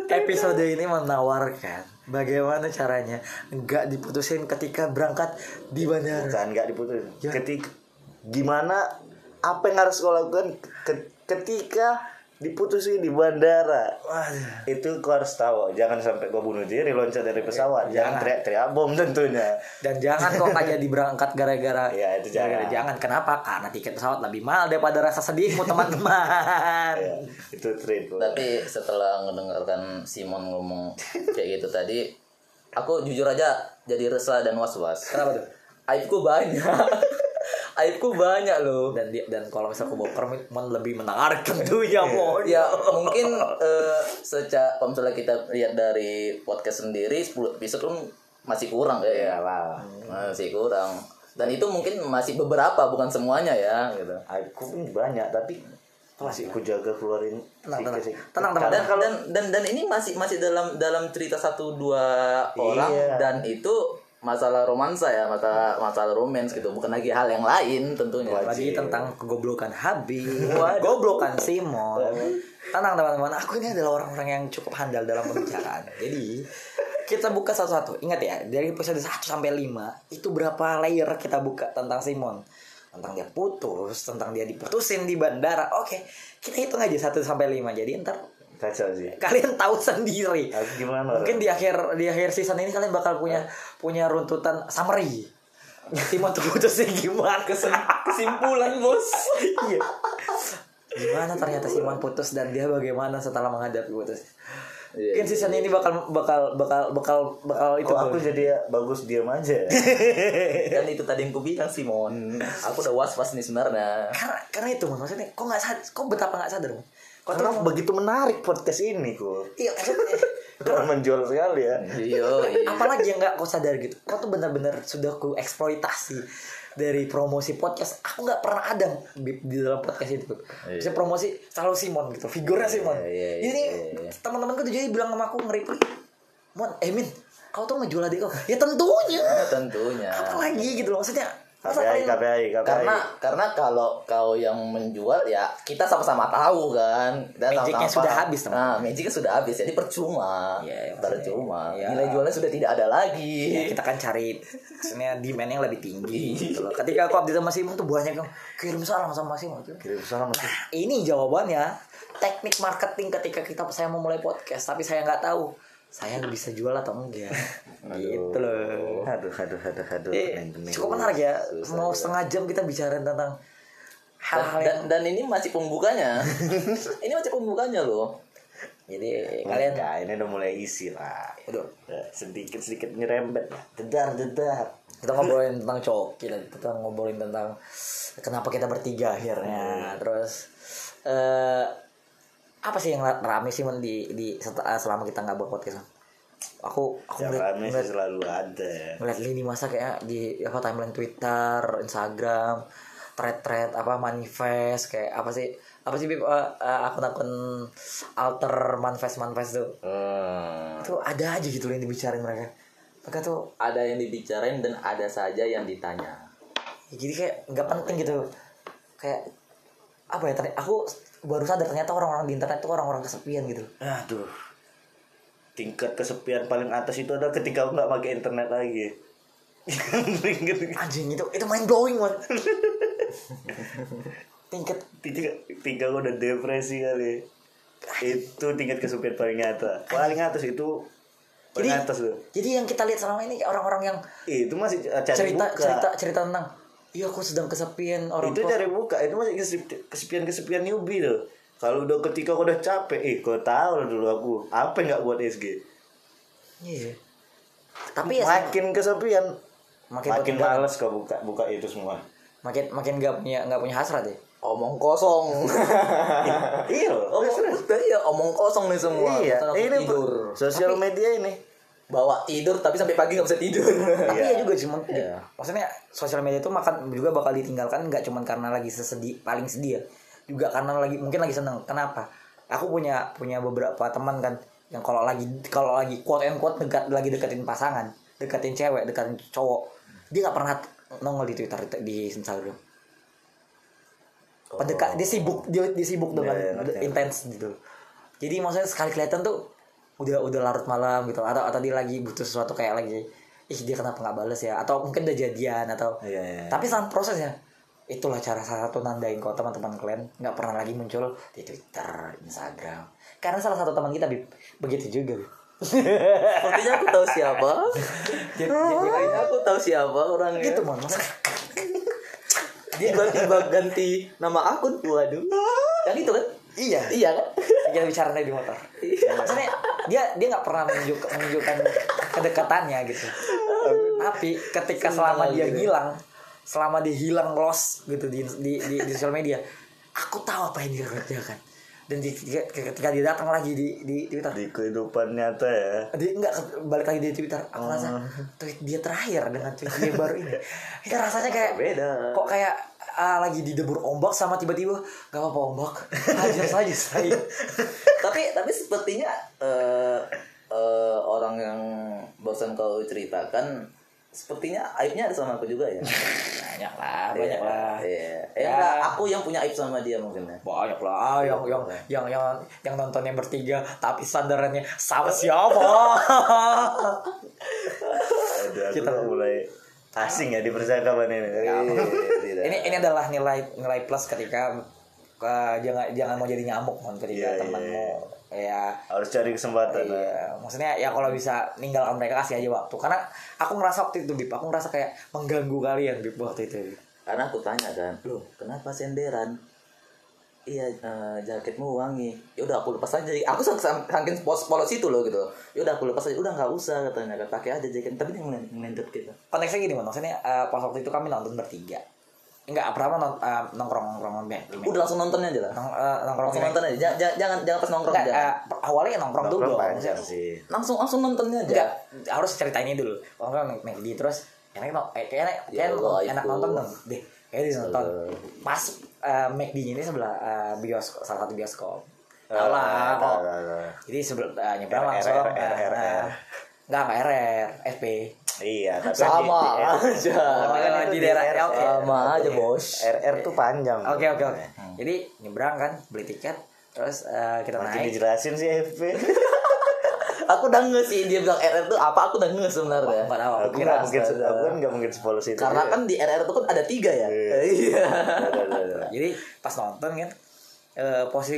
Episode ini menawarkan bagaimana caranya nggak diputusin ketika berangkat di bandara. bukan nggak diputusin Ya. ketika gimana apa yang harus kau lakukan ke- ketika diputusin di bandara Waduh. itu kau harus tahu jangan sampai kau bunuh diri loncat dari pesawat jangan teriak-teriak bom tentunya Dan jangan kok nggak jadi berangkat gara-gara Ya, itu gara-gara jangan. jangan. Kenapa? Karena tiket pesawat lebih mahal daripada rasa sedihmu teman-teman. ya, itu trade Tapi setelah mendengarkan Simon ngomong kayak gitu tadi, aku jujur aja jadi resah dan was-was. Kenapa tuh? Aibku banyak. Aibku banyak loh. Dan dia dan kalau misalnya aku baper mon lebih menarik tentunya mon. Ya mungkin eh, secara kalau misalnya kita lihat dari podcast sendiri 10 episode pun masih kurang ya ya. lah Masih kurang. Dan itu mungkin masih beberapa bukan semuanya ya gitu. aku pun banyak tapi masih aku jaga keluarin Tenang, tenang. sedikit-sedikit. Tenang, tenang. dan, dan dan dan ini masih masih dalam dalam cerita satu dua orang Iya. dan itu masalah romansa ya masalah masalah romance gitu bukan lagi hal yang lain tentunya Lagi tentang kegoblokan Habib, goblokan Simon. Tenang teman-teman, aku ini adalah orang-orang yang cukup handal dalam pembicaraan. Jadi kita buka satu-satu. Ingat ya, dari episode 1 sampai 5 itu berapa layer kita buka tentang Simon. Tentang dia putus, tentang dia diputusin di bandara. Oke, kita hitung aja 1 sampai 5. Jadi ntar kacau sih kalian tahu sendiri. Gimana Mungkin di akhir di akhir season ini kalian bakal punya punya runtutan summary. Timon tuh putusnya gimana? kesimpulan bos Iya. Gimana ternyata Simon putus dan dia bagaimana setelah menghadapi putus? Iya, Mungkin season ini bakal bakal bakal bakal bakal itu. Kok aku jadi bagus diam aja dan itu tadi yang ku bilang Simon aku udah was was nih sebenarnya karena karena itu maksudnya kok nggak sadar, kok betapa nggak sadar Mon? Kok Karena tuh begitu menarik podcast ini kok iya maksudnya. Karena menjual sekali ya. Iya iya. apalagi yang nggak kau sadar gitu. Kau tuh benar-benar sudah ku eksploitasi dari promosi podcast. Aku nggak pernah ada di, di dalam podcast itu bisa promosi selalu Simon gitu. Figurnya Simon. iya, iya, jadi iya. teman-temanku tuh jadi bilang sama aku nge-reply Mon eh Min kau tuh ngejual adik kau? Ya tentunya. Tentunya. Apa lagi gitu loh. Maksudnya KPI KPI KPI karena karena kalau kau yang menjual ya kita sama-sama tahu kan. Kita Magicnya sama-sama sudah paham. habis, teman. nah magicnya sudah habis. Jadi percuma. Iya, iya, percuma iya. nilai jualnya sudah tidak ada lagi. Ya, kita kan cari maksudnya demand yang lebih tinggi gitu loh. Ketika aku update sama Simon tuh banyak yang kirim salam sama Simon. Tuh. kirim salam sih Ini jawabannya. Teknik marketing ketika kita saya mau mulai podcast tapi saya nggak tahu saya bisa jual atau enggak. gitu loh. aduh aduh aduh aduh. Eh, pening, pening. cukup menarik ya. Mau setengah jam kita bicara tentang hal-hal dan, yang dan ini masih pembukanya. Ini masih pembukanya loh. Jadi kalian Enggak, ini udah mulai isi lah. Aduh. sedikit sedikit nyerembet lah. Dedar dedar. Kita ngobrolin tentang coki kita ngobrolin tentang kenapa kita bertiga akhirnya. Terus eh apa sih yang rame sih men di di eh, selama kita nggak buat podcast aku aku yang ngeliat, rame ngeliat, sih selalu ada. ngeliat lini masa kayak di apa timeline Twitter Instagram thread-thread apa manifest kayak apa sih apa sih Bib? Eh, eh, akun-akun alter manifest manifest tuh. Hmm. itu ada aja gitu yang dibicarain mereka. Mereka tuh ada yang dibicarain dan ada saja yang ditanya. Ya, jadi kayak nggak penting gitu. Kayak apa ya ternyata aku baru sadar ternyata orang-orang di internet tuh orang-orang kesepian gitu. Aduh. Tingkat kesepian paling atas itu adalah ketika aku nggak pakai internet lagi. Anjing itu itu mind blowing man. Tingkat tingkat tingkat aku udah depresi kali. Itu tingkat kesepian paling atas paling atas itu paling jadi atas tuh. jadi yang kita lihat selama ini orang-orang yang itu masih cari cerita buka. cerita cerita tentang iya aku sedang kesepian orang itu tua cari buka itu masih kesepian kesepian newbie tuh. Kalau udah ketika aku udah capek eh kau tahu lah dulu aku apa yang nggak buat SG iya. Tapi ya makin kesepian makin makin males kau buka buka itu semua. Makin makin nggak punya nggak punya hasrat ya? Omong kosong. Iya loh omong iya omong kosong nih semua. Iya ini tidur. sosial media ini bawa tidur tapi sampai pagi nggak bisa tidur. Tapi Iya. ya juga sih Mon. Iya. maksudnya sosial media itu makan juga bakal ditinggalkan nggak cuman karena lagi sesedih paling sedih ya. Juga karena lagi mungkin lagi seneng. Kenapa? Aku punya punya beberapa teman kan yang kalau lagi kalau lagi quote and quote dekat lagi deketin pasangan deketin cewek deketin cowok dia nggak pernah nongol di twitter di instagram. Pendekat dia sibuk dia, dia sibuk dengan Iya, iya, intens gitu. Jadi maksudnya sekali kelihatan tuh udah udah larut malam gitu atau atau dia lagi butuh sesuatu kayak lagi ih dia kenapa nggak bales ya atau mungkin udah jadian atau Iya, iya. tapi saat prosesnya itulah cara salah satu nandain kalau teman-teman kalian nggak pernah lagi muncul di Twitter, Instagram. Karena salah satu teman kita Bib, begitu juga. Bib. sepertinya aku tahu siapa Jadi, aku tahu siapa orangnya gitu mon. Maksudnya, dia tiba-tiba ganti nama akun waduh yang itu kan iya. iya kan Kita bicara di motor. Maksudnya dia dia nggak pernah menunjuk, menunjukkan kedekatannya gitu. Tapi ketika selama dia hilang, selama dia hilang lost gitu di di di, di sosial media, aku tahu apa yang dia kerjakan. Dan di, ketika, dia datang lagi di di Twitter, di kehidupan nyata ya dia enggak balik lagi di Twitter aku rasa Oh. tweet dia terakhir dengan tweet dia baru ini itu rasanya kayak Beda. kok kayak ah, lagi didebur ombak sama tiba-tiba gak apa-apa ombak. Aja saja saya tapi tapi sepertinya eh, eh, orang yang barusan kau ceritakan sepertinya aibnya ada sama aku juga ya? Banyak lah banyak Iya, lah. iya. Eh, Ya. enggak, aku yang punya aib sama dia mungkin ya. Banyak lah yang yang yang yang yang nontonnya bertiga tapi sandarannya sama siapa? Kita- mulai asing ya di percakapan ini. Iya. Ini ini adalah nilai nilai plus ketika uh, jangan jangan mau jadi nyamuk kan ketika Iya, iya, temanmu ya harus cari kesempatan ya. Iya, maksudnya ya kalau bisa ninggalkan mereka kasih aja waktu. Karena aku ngerasa waktu itu Bib, aku ngerasa kayak mengganggu kalian Bib waktu itu. Bib. karena aku tanya kan loh kenapa senderan iya eh, jaketmu wangi ya udah aku lepas aja aku saking polos polos itu loh gitu ya udah aku lepas aja udah nggak usah katanya kan pakai aja jaket tapi dia ngelen- ngelentet gitu Konteksnya gini, Man. maksudnya uh, pas waktu itu kami nonton bertiga. Enggak, pertama non, uh, nongkrong nongkrong nongkrong. udah langsung nonton aja lah Nong, uh, nongkrong langsung nonton aja jangan jangan jangan, pas nongkrong Enggak, jangan. uh, awalnya nongkrong dulu Nongkrong dong. panjang Maksudnya- sih langsung langsung nontonnya aja Enggak, harus ceritainnya dulu. Nongkrong McD terus enak no, eh, kayak Ya enak nonton dong. Deh, kayak di nonton. Pas uh, McD ini sebelah uh, bioskop salah satu bioskop. Eh, Tahu lah, kok. Jadi sebelum uh, langsung R, R, uh, R, R. uh, nggak nggak RR FP Iya, tapi Sama kan di, aja. Tapi kan itu di daerah- RR. ya. Sama aja, Bos. RR tuh panjang. oke oke oke jadi nyebrang kan beli tiket terus eh, kita Nanti naik dijelasin sih FP. Aku udah nge sih dia bilang RR itu apa aku udah nge sebenarnya. tahu Aku nggak mungkin, aku kan nggak mungkin sepolos itu. Karena kan di RR itu kan ada tiga ya. Iya. Iya. Jadi pas nonton kan eh, posisi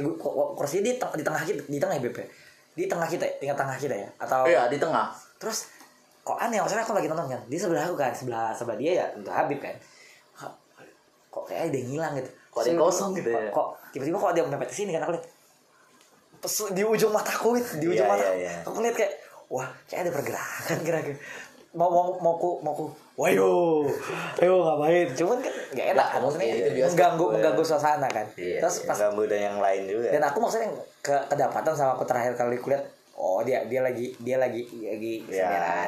kursi di, teng- di tengah kita di tengah ya BP di tengah kita tinggal tengah kita ya atau Iya di tengah. terus kok aneh maksudnya aku lagi nonton kan di sebelah aku kan sebelah sebelah dia ya untuk Habib kan kok, kayak ada yang hilang gitu Kok ada yang kosong gitu ya? kok, tiba-tiba kok ada yang mepet ke sini kan aku lihat Pesu- di ujung mataku gitu, di ujung Iya, mata iya, iya. aku lihat kayak wah kayak ada pergerakan kira-kira mau mau mau ku mau ku wayo ayo ngapain cuman kan nggak enak kan maksudnya iya, itu bioskop. mengganggu mengganggu suasana kan Iya, terus pas Nggak mudah yang lain juga. dan aku maksudnya ke kedapatan sama aku terakhir kali kulihat oh dia dia lagi dia lagi lagi Ya,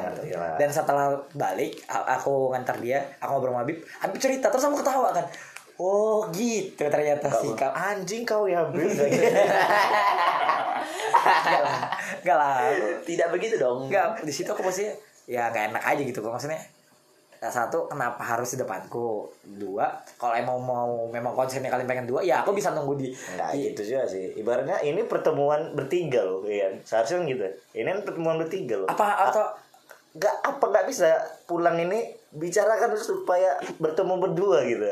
dan setelah balik aku ngantar dia aku ngobrol sama Habib Habib cerita terus aku ketawa kan? Oh gitu ternyata sih kau Anjing kau ya, Bil. enggak lah. Enggak lah. Tidak begitu dong. enggak di situ aku pasti ya nggak enak aja gitu kok maksudnya Nah, satu kenapa harus di depanku dua kalau emang mau memang konsennya kalian pengen dua ya aku bisa nunggu di, Nggak di- gitu juga sih. Ibaratnya ini pertemuan bertiga loh, iya. Seharusnya kan gitu. Ini kan pertemuan bertiga loh. apa atau Nggak apa nggak bisa pulang ini bicarakan supaya bertemu berdua gitu.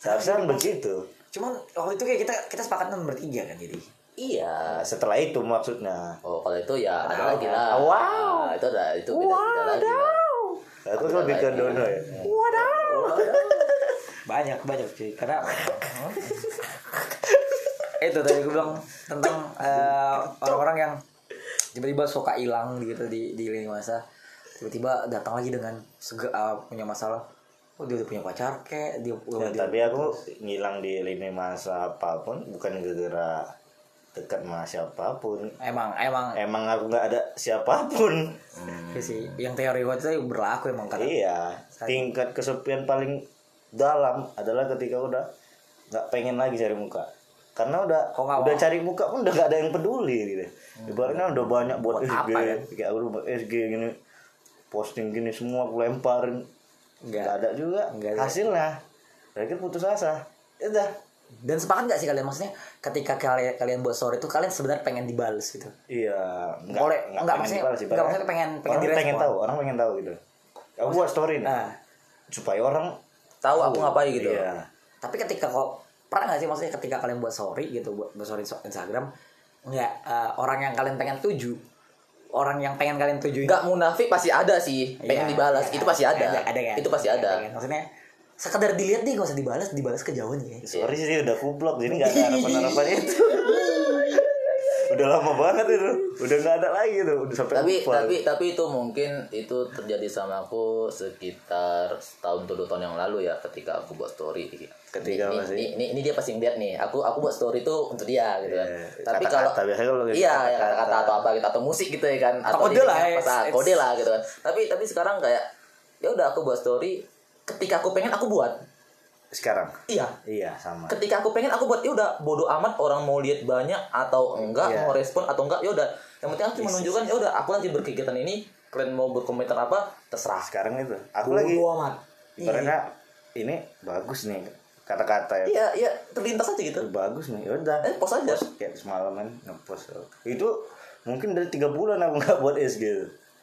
Seharusnya kan begitu. cuman waktu itu kayak kita kita sepakat nonton bertiga kan jadi Iya. Nah, setelah itu maksudnya. Oh kalau itu ya ada lagi lah. Wow. Nah, itu ada itu beda beda lagi. Aku Ada lebih ke. Dono ya. banyak banyak sih karena itu tadi gue bilang tentang eh, orang-orang yang tiba-tiba suka hilang gitu di di lini masa tiba-tiba datang lagi dengan sega eh, punya masalah oh dia udah punya pacar kek dia, Ya, dia tapi aku ngilang di lini masa apa pun bukan gara-gara dekat sama siapa pun. emang emang Emang aku nggak ada siapa pun. iya sih yang teori itu berlaku emang karena Iya, tingkat kesepian paling dalam adalah ketika udah nggak pengen lagi cari muka. Karena udah Kok udah mau? cari muka pun udah gak ada yang peduli gitu. Ibaratnya udah banyak buat, Buat SG, apa, kan? kayak aku buat SG gini, posting gini semua aku lemparin, Nggak. ada juga Nggak hasilnya. Akhirnya putus asa. Ya udah. Dan sepakat gak sih kalian maksudnya ketika kalian kalian buat story itu kalian sebenarnya pengen dibales gitu Iya, Boleh, enggak, maksudnya- dibalas sih, enggak, Bang. maksudnya pengen- pengen orang pengen tahu, orang pengen tahu gitu. Aku buat story nih, nah supaya orang Tahu aku ngapain gitu. Iya. tapi ketika kok pernah gak sih maksudnya ketika kalian buat story gitu buat buat story Instagram nggak eh, orang yang kalian pengen tuju orang yang pengen kalian tuju Enggak munafik pasti ada sih. Pengen Iya, dibalas. iya. Itu pasti ada. ada kan? Itu pasti ada. kan? maksudnya sekedar dilihat deh gak usah dibalas dibalas kejauhan ya. Sorry sih udah kublok jadi nggak ada harapan-harapan itu. udah lama banget itu, udah nggak ada lagi tuh, udah sampai tapi lupa. tapi tapi itu mungkin itu terjadi sama aku sekitar setahun atau dua tahun yang lalu ya ketika aku buat story. Ketika ini, masih- ini, ini, ini dia pasti ngeliat nih aku aku buat story itu untuk dia gitu kan. Iya, tapi kata-kata, kalau biasanya kalau gitu, iya ya kata-kata. atau apa gitu atau musik gitu ya kan Atau kode lah, kan, kode lah gitu kan. Tapi tapi sekarang kayak ya udah aku buat story ketika aku pengen aku buat sekarang. iya Iya sama. ketika aku pengen aku buat ya udah bodoh amat orang mau lihat banyak atau enggak Iya. mau respon atau enggak ya udah yang penting aku cuma menunjukkan ya udah aku lagi berkegiatan ini kalian mau berkomentar apa terserah Sekarang itu, aku lagi Bodo amat ibaratnya ini bagus nih kata-kata ya. iya iya terlintas aja gitu Itu bagus nih, ya udah. eh post aja Kayak semalam kan ngepost. Itu mungkin dari tiga bulan aku nggak buat SG.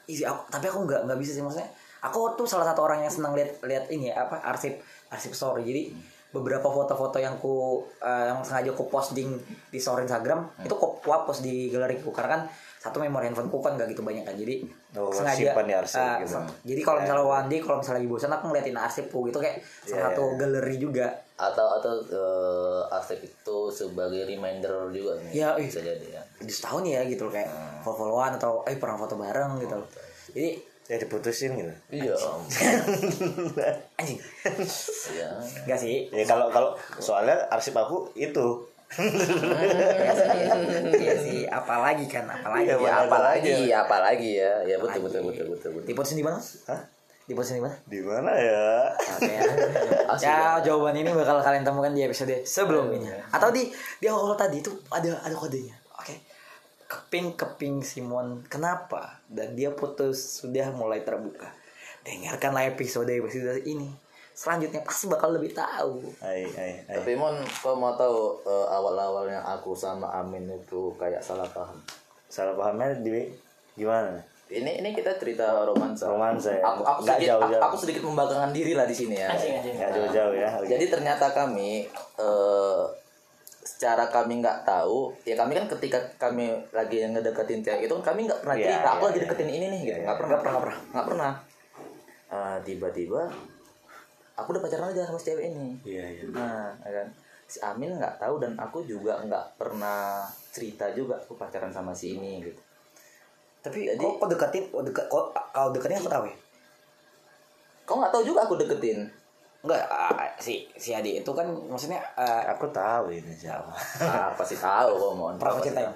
Isi aku, tapi aku nggak nggak bisa sih maksudnya. Aku tuh salah satu orang yang senang lihat lihat ini ya, apa arsip arsip story. Jadi beberapa foto-foto yang ku eh, yang sengaja ku posting di story Instagram itu ku ku post di galeriku. Karena kan satu memori handphoneku kan gak gitu banyak kan. Jadi Oh, simpan di arsip eh, gitu. jadi kalau misalnya one day kalau misalnya lagi bosan aku ngeliatin arsipku gitu. Kayak salah Iya, satu iya. galeri juga. Atau atau eh, arsip itu sebagai reminder juga nih ih. bisa jadi ya. Di setahun ya gitu loh kayak follow-followan atau eh pernah foto bareng gitu loh. Jadi Ya diputusin gitu. iya anjing iya enggak sih Ya kalau kalau soalnya arsip aku itu. Iya sih, iya sih. Apalagi kan, apalagi. Iya, ya. ya apalagi lagi. ya apalagi ya ya betul betul betul betul betul Diputusin di mana? Hah? Diputusin di mana? Di mana ya? Oke ya. Ya, jawaban ini bakal kalian temukan di episode sebelumnya. Atau di di awal tadi itu ada ada kodenya. Oke. keping keping Simon kenapa dan dia putus sudah mulai terbuka dengarkanlah episode episode ini selanjutnya pasti bakal lebih tahu Ai, ai, ai. Tapi Mon, kau mau tahu eh, awal-awalnya aku sama Amin itu kayak salah paham. Salah pahamnya di gimana? Ini ini kita cerita romansa. Romansa ya. Aku aku Nggak sedikit jauh-jauh. aku, aku sedikit membanggakan diri lah di sini ya. Nggak jauh-jauh ya. Oke. Jadi ternyata kami eh, secara kami nggak tahu ya kami kan ketika kami lagi ngedeketin cewek itu kan kami nggak pernah Iya, cerita aku iya, lagi iya. deketin ini nih gitu Iya, nggak iya. pernah nggak pernah nggak pernah Eh, tiba-tiba aku udah pacaran aja sama si cewek ini Iya, iya. nah ya kan si Amin nggak tahu dan aku juga nggak pernah cerita juga aku pacaran sama si ini gitu tapi Jadi- kok, kok deketin kok deket kok kalau deketin aku tahu ya kau nggak tahu juga aku deketin enggak ah, si si Adi itu kan maksudnya eh, Aku tahu ini siapa. ah pasti tahu kok mohon Pernah ceritain?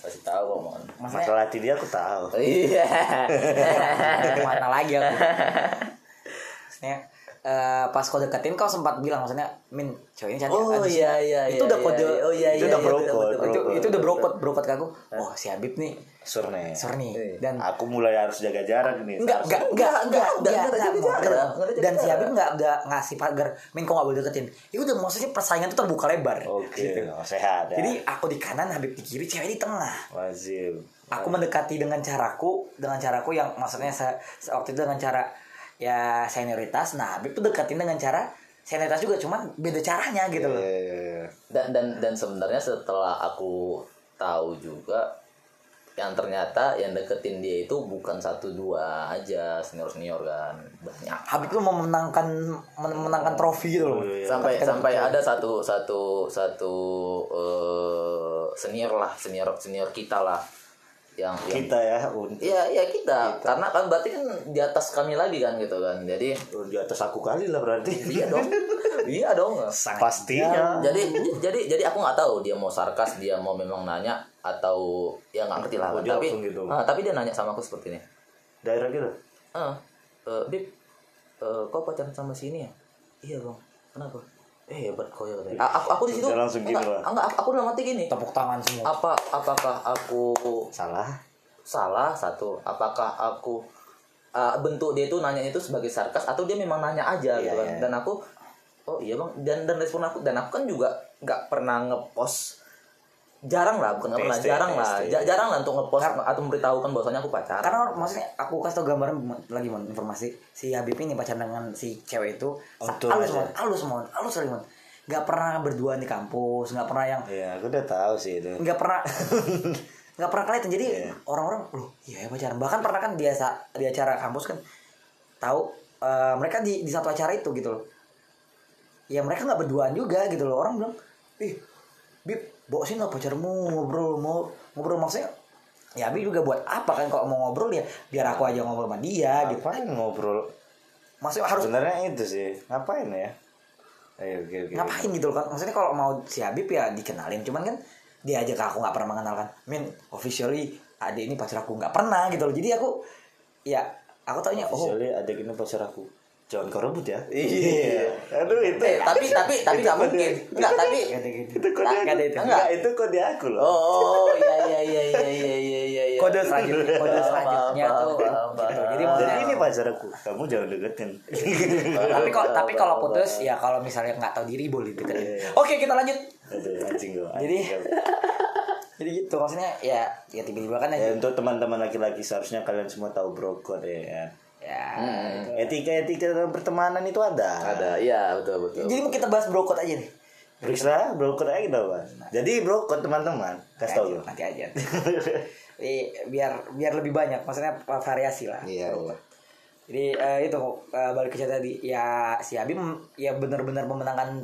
pasti tahu kok mohon. Maksudnya Masalah hati dia aku tahu. iya. Mana lagi aku? Maksudnya eh, pas kau deketin kau sempat bilang maksudnya min cewek ini cantik. Oh Aduh, iya iya itu iya, udah iya, kode iya. oh iya. itu iya udah iya, brokot, betul, betul, itu itu udah brokot brokot ke aku. Oh si Habib nih Surne. sur nih Iya. dan Aku mulai harus jaga jarak nih. enggak enggak enggak enggak enggak, enggak enggak, enggak enggak, enggak, enggak, enggak, dan si enggak. Habib enggak udah ngasih pagar min kau nggak boleh deketin itu udah maksudnya persaingan itu terbuka lebar Oke, gitu. oh, sehat ya. jadi aku di kanan Habib di kiri cewek di tengah wajib. aku mendekati dengan caraku dengan caraku yang maksudnya se- se- waktu itu dengan cara ya senioritas nah Habib tuh deketin dengan cara senioritas juga cuman beda caranya gitu loh Iya, iya, iya. dan dan dan sebenarnya setelah aku tahu juga yang ternyata yang deketin dia itu bukan satu dua aja senior senior kan banyak Habib tuh mau memenangkan men- memenangkan trofi gitu loh sampai Ketika sampai dapet ada satu satu satu eh, senior lah senior senior kita lah yang yang Kita ya, un- Iya, iya kita. Karena kan berarti kan di atas kami lagi kan gitu kan. Jadi di atas aku kali lah berarti. iya dong. iya dong. Pastinya. Jadi jadi jadi aku nggak tahu dia mau sarkas, dia mau memang nanya atau ya nggak ngerti lah. Oh, tapi langsung gitu. ah, tapi dia nanya sama aku seperti ini. Daerah gitu. Ah, eh, Bib, eh, kau pacaran sama si ini ya? Iya bang. Kenapa? Eh hebat kau ya katanya. Aku aku di situ. Langsung gitu enggak, lah. enggak, aku udah mati gini. tepuk tangan semua Apa apakah aku Salah. salah satu apakah aku uh, bentuk dia itu nanya itu sebagai sarkas atau dia memang nanya aja Iya, gitu kan iya. dan aku oh iya bang. Dan dan respon aku dan aku kan juga nggak pernah ngepost. Jarang lah bukan nggak pernah jarang lah. jarang lah untuk ngepost atau memberitahukan bahwasanya aku pacaran. Karena maksudnya aku kasih tau gambaran lagi mon informasi. Si Habib ini pacaran dengan si cewek itu halus mon halus mon halus sekali mon nggak pernah berdua di kampus nggak pernah yang Iya, aku udah tahu sih itu. nggak pernah nggak pernah kelihatan. Jadi Iya. orang-orang loh iya ya pacaran. Bahkan pernah kan biasa di acara kampus kan tahu eh, mereka di di satu acara itu gitu loh ya mereka nggak berduaan juga gitu loh orang bilang ih bib bawa sini pacarmu ngobrol mau ngobrol maksudnya ya Bib juga buat apa kan kalau mau ngobrol ya biar aku aja ngobrol sama dia gitu Ngapain ngobrol? maksudnya harus Sebenarnya itu sih. Ngapain ya? Ayo, oke, oke. ngapain gitu loh kan maksudnya kalau mau si Habib ya dikenalin cuman kan dia aja ke aku nggak pernah mengenalkan min officially adik ini pacar aku nggak pernah gitu loh jadi aku ya aku taunya oh ada gini pacar aku. Jangan kau rebut ya. Iya. iya. Aduh itu. Eh, ya. tapi tapi tapi nggak mungkin. Nggak tapi. Gitu. Itu kode aku. Itu. Enggak itu kode aku loh. Oh, oh, oh iya iya iya iya iya iya. iya, iya kode selanjutnya kode selanjutnya tuh. Gitu. Jadi jadi ini pacar aku. Kamu jangan deketin. tapi kok tapi kalau putus ya kalau misalnya nggak tahu diri boleh gitu Oke kita lanjut. Jadi jadi gitu maksudnya ya ya tiba-tiba kan. Ya, untuk teman-teman laki-laki seharusnya kalian semua tahu bro ya ya Etika-etika dalam pertemanan itu ada. ada iya betul betul jadi mau kita bahas brokot aja nih Periksa brokot aja kita bahas. Jadi brokot teman-teman, kasih tahu lo. nanti aja biar biar lebih banyak maksudnya variasi lah Iya, Brokot. iya. jadi eh, itu eh, balik ke cerita tadi ya si Abi ya benar-benar memenangkan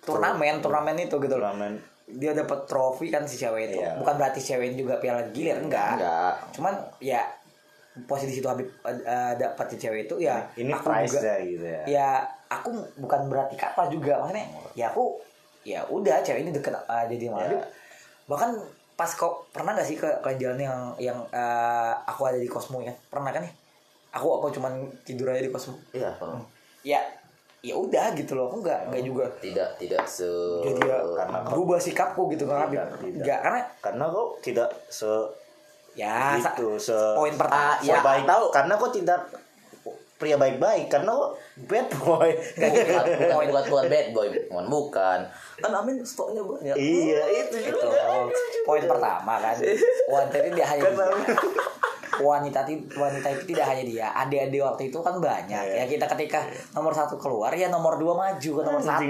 turnamen turnamen itu gitu loh Turnamen. dia dapat trofi kan si cewek itu Iya. bukan berarti cewek juga piala gilir enggak enggak cuman ya posisi di situ Habib uh, dapat si cewek itu ya Ini aku price juga ya gitu ya. ya aku bukan berarti kata juga maksudnya ya aku ya udah cewek ini deket uh, jadi sama Ya. Habib. Bahkan pas kok pernah gak sih ke ke jalan yang yang uh, aku ada di Cosmo ya? Pernah kan ya? Aku aku cuman tidur aja di Cosmo? Iya paham. ya ya udah gitu loh aku nggak nggak juga. tidak tidak se jadi ya berubah sikapku gitu kan nggak karena karena kok tidak se ya itu se poin pertama ya, baik. karena kok tidak pria baik-baik karena kok bad boy. Bukan bukan bukan bukan bad boy bukan bukan. Kan Amin stoknya banyak iya itu itu poin pertama kan. Wanita itu tidak hanya dia. wanita wanita itu tidak hanya dia. Adik-adik waktu itu kan banyak ya. Kita ketika nomor satu keluar ya nomor dua maju ke nomor satu.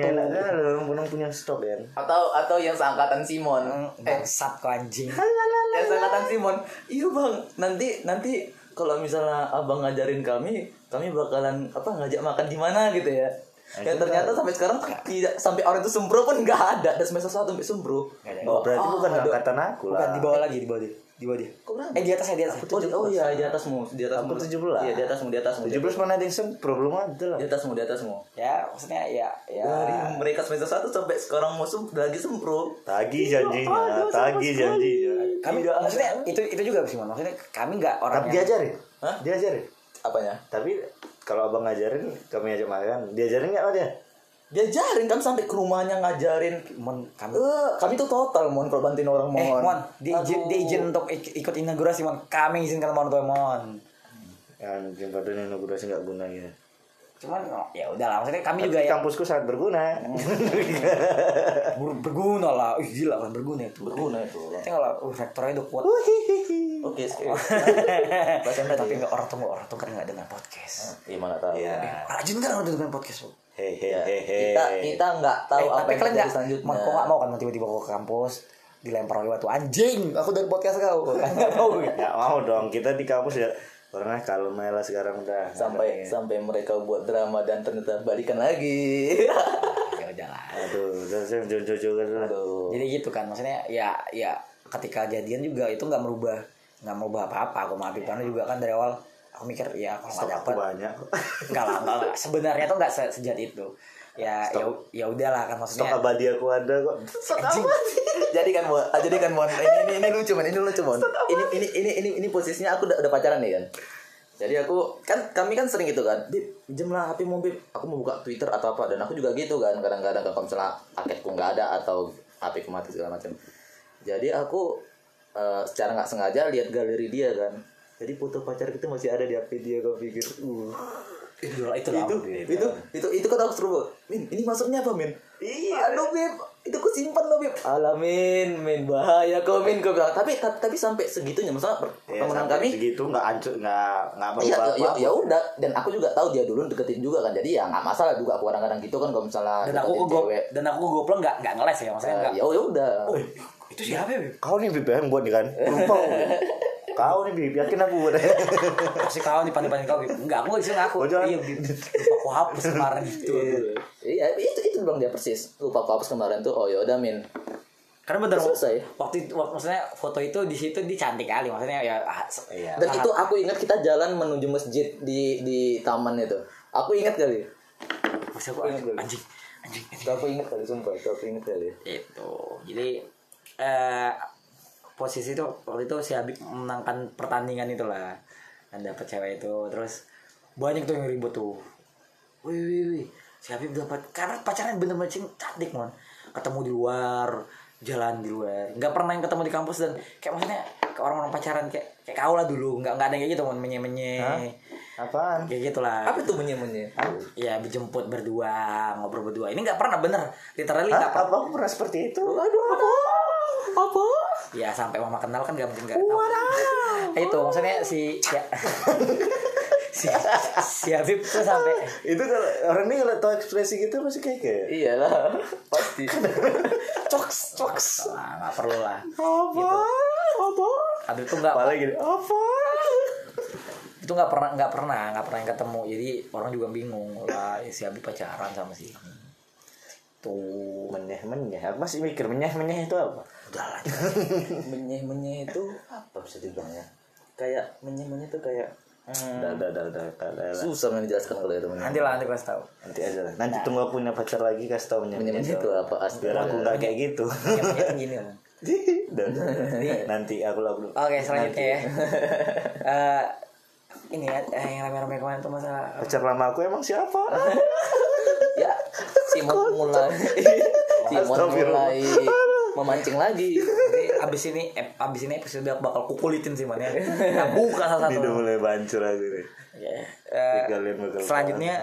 belum punya stok ya. Atau atau yang seangkatan Simon. Eh bangsat kok anjing yang seangkatan Simon. Iya bang. Nanti nanti kalau misalnya abang ngajarin kami kami bakalan apa ngajak makan di mana gitu ya. Ya ternyata sampai sekarang tidak sampai orang itu sembro pun nggak ada. Dan semester satu sampai sembro oh berarti bukan ada. angkatan aku bukan lah. di bawah lagi di bawah dia. Di bawah dia. Kok berapa? eh di atas ya di atas. Oh, di- oh iya di atasmu, di atasmu. Aku 17. Iya, di atasmu, di atasmu. 17 mana ada yang sempro belum ada lah. Di atasmu, di atasmu. ya maksudnya ya ya. Dari mereka semester 1 sampai sekarang mau sem lagi sempro. tagi janjinya tagi janjinya kami maksudnya itu itu juga sih Mon. maksudnya kami nggak orang tapi yang diajarin Hah? diajarin Apanya? tapi kalau abang ngajarin kami ajak makan diajarin nggak sama dia Diajarin kami sampai ke rumahnya ngajarin. Mon kami Eh, kami tuh total mon kalau bantuin orang eh mohon. Mon diizin diizin untuk ik- ikut inaugurasi Mon kami izinkan Mon tuh Mon yang jembatan inaugurasi nggak guna ya cuman ya udah lah maksudnya kami Tapi juga ya kampusku sangat berguna ber- berguna lah Ih, gila kan berguna itu Berguna itu. Tengok lah, uh, rektornya udah kuat. Oke. Bahasa tapi nggak orang tuh orang tuh kan nggak dengar podcast. Iya, mana tahu. Iya. Rajin kan orang dengar podcast. Bu. hehe Ya, hehe kita kita nggak tahu Eh, apa tapi yang kalian terjadi nggak, selanjutnya. Kok nggak mau kan tiba-tiba kau ke kampus dilempar oleh batu anjing. Aku dari podcast kau. Nggak mau ya. nggak mau dong kita di kampus ya orangnya kalem aja lah sekarang udah sampai sampai mereka buat drama dan ternyata balikan lagi. Ya aduh udah saya jojo kan lah Aduh. Jadi gitu kan maksudnya ya ya ketika jadian juga itu nggak merubah nggak merubah apa-apa. Aku sama Habib karena juga kan dari awal aku mikir ya kalau nggak Stok dapet. banyak enggak lah enggak. sebenarnya tuh enggak se- sejat itu. Ya ya ya udahlah kan stok maksudnya abadi aku ada kok. Anjing. jadi kan ah, jadi kan mon ini ini, ini lucu mon ini lucu mon. Ini ini ini ini ini posisinya aku udah, udah pacaran nih kan. Jadi aku kan kami kan sering gitu kan bib pinjam lah HP mau bib. Aku mau buka Twitter atau apa dan aku juga gitu kan kadang-kadang kalau misalnya paketku nggak ada atau HP ku mati segala macam. Jadi aku eh, secara nggak sengaja lihat galeri dia kan jadi foto pacar kita masih ada di HP dia kau pikir uh. Itu itu itu itu. itu itu kan aku seru min? Ini maksudnya apa min? Iya. Aduh beb. Itu aku simpan loh beb. Alamin min bahaya kau min. Kau bilang tapi tapi, tapi sampai segitunya masalah ya, pertemanan sampai kami segitu nggak hancur nggak nggak Iya, berubah ya, apa ya udah. Dan aku juga tahu dia dulu deketin juga kan. Jadi ya nggak masalah juga aku kadang-kadang gitu kan kalau misalnya dan aku cewek. dan aku goblok nggak nggak ngeles ya maksudnya eh, nggak ya udah. Oh itu siapa ya Beb? kau nih yang buat nih kan? Lupa kau nih bib. Yakin aku? Buat pasti kau nih pandai-pandai kau Beb. enggak aku sih ngaku. Oh, iya Beb. lupa aku hapus kemarin. Itu iya. Itu itu bilang dia persis. Lupa aku hapus kemarin tuh. Oh ya udah min. Karena bener Selesai. waktu itu waktu maksudnya foto itu di situ dia cantik kali maksudnya ya ah, Iya. dan sangat- itu aku ingat kita jalan menuju masjid di di taman itu. Aku ingat kali. Maksud aku anjing anjing anjing. Itu aku ingat kali sumpah. Aku ingat kali. Itu. Jadi eh posisi itu waktu itu si Habib menangkan pertandingan itulah dan dapat cewek itu terus banyak tuh yang ribut tuh. Wih wih wih si Habib dapat karena pacarnya bener-bener cing- cantik mon. Ketemu di luar jalan di luar. Nggak pernah yang ketemu di kampus dan kayak maksudnya ke orang-orang pacaran kayak kayak kau lah dulu. Nggak nggak ada yang kayak gitu mon. Menye menye apaan? Kayak gitulah. Apa tuh menye-menye? Ya dijemput berdua ngobrol berdua. Ini nggak pernah bener. Literally nggak pernah. Apa aku pernah seperti itu? Aduh apa? Apa ya sampai mama kenal kan gak mungkin gak tahu. Itu maksudnya si si, si, si Habib tuh sampai itu kalau orang ini kalau tahu ekspresi gitu pasti kayak kayak iyalah pasti. Coks coks. Nah, nggak perlu lah. Apa? Apa? Habib tuh nggak Malah gini apa? Itu nggak pernah nggak pernah nggak pernah yang ketemu. Jadi orang juga bingung. Lah si Habib pacaran sama si tuh menyeh menyeh aku masih mikir menyeh menyeh itu apa udah lah menyeh menyeh itu apa bisa dibilang ya kayak menyeh menyeh itu kayak hmm, udah udah udah udah udah, udah, udah. susah menjelaskan kalau itu nanti lah nanti kasih tahu. Nanti aja lah. Nanti tunggu aku punya pacar lagi kasih menyeh menyeh itu. apa? Biar aku nggak kayak gitu. yang gini lah nanti aku lah belum oke selanjutnya ya. Eh, ini ya eh, yang rame-rame kemarin tuh masalah pacar lama aku emang siapa? Mulai. Simon mulai memancing lagi Jadi abis ini eh, abis ini episode bakal kukulitin sih man ya. Nah, buka salah Ini udah satu. mulai bancur aku nih. Kalian bakal selanjutnya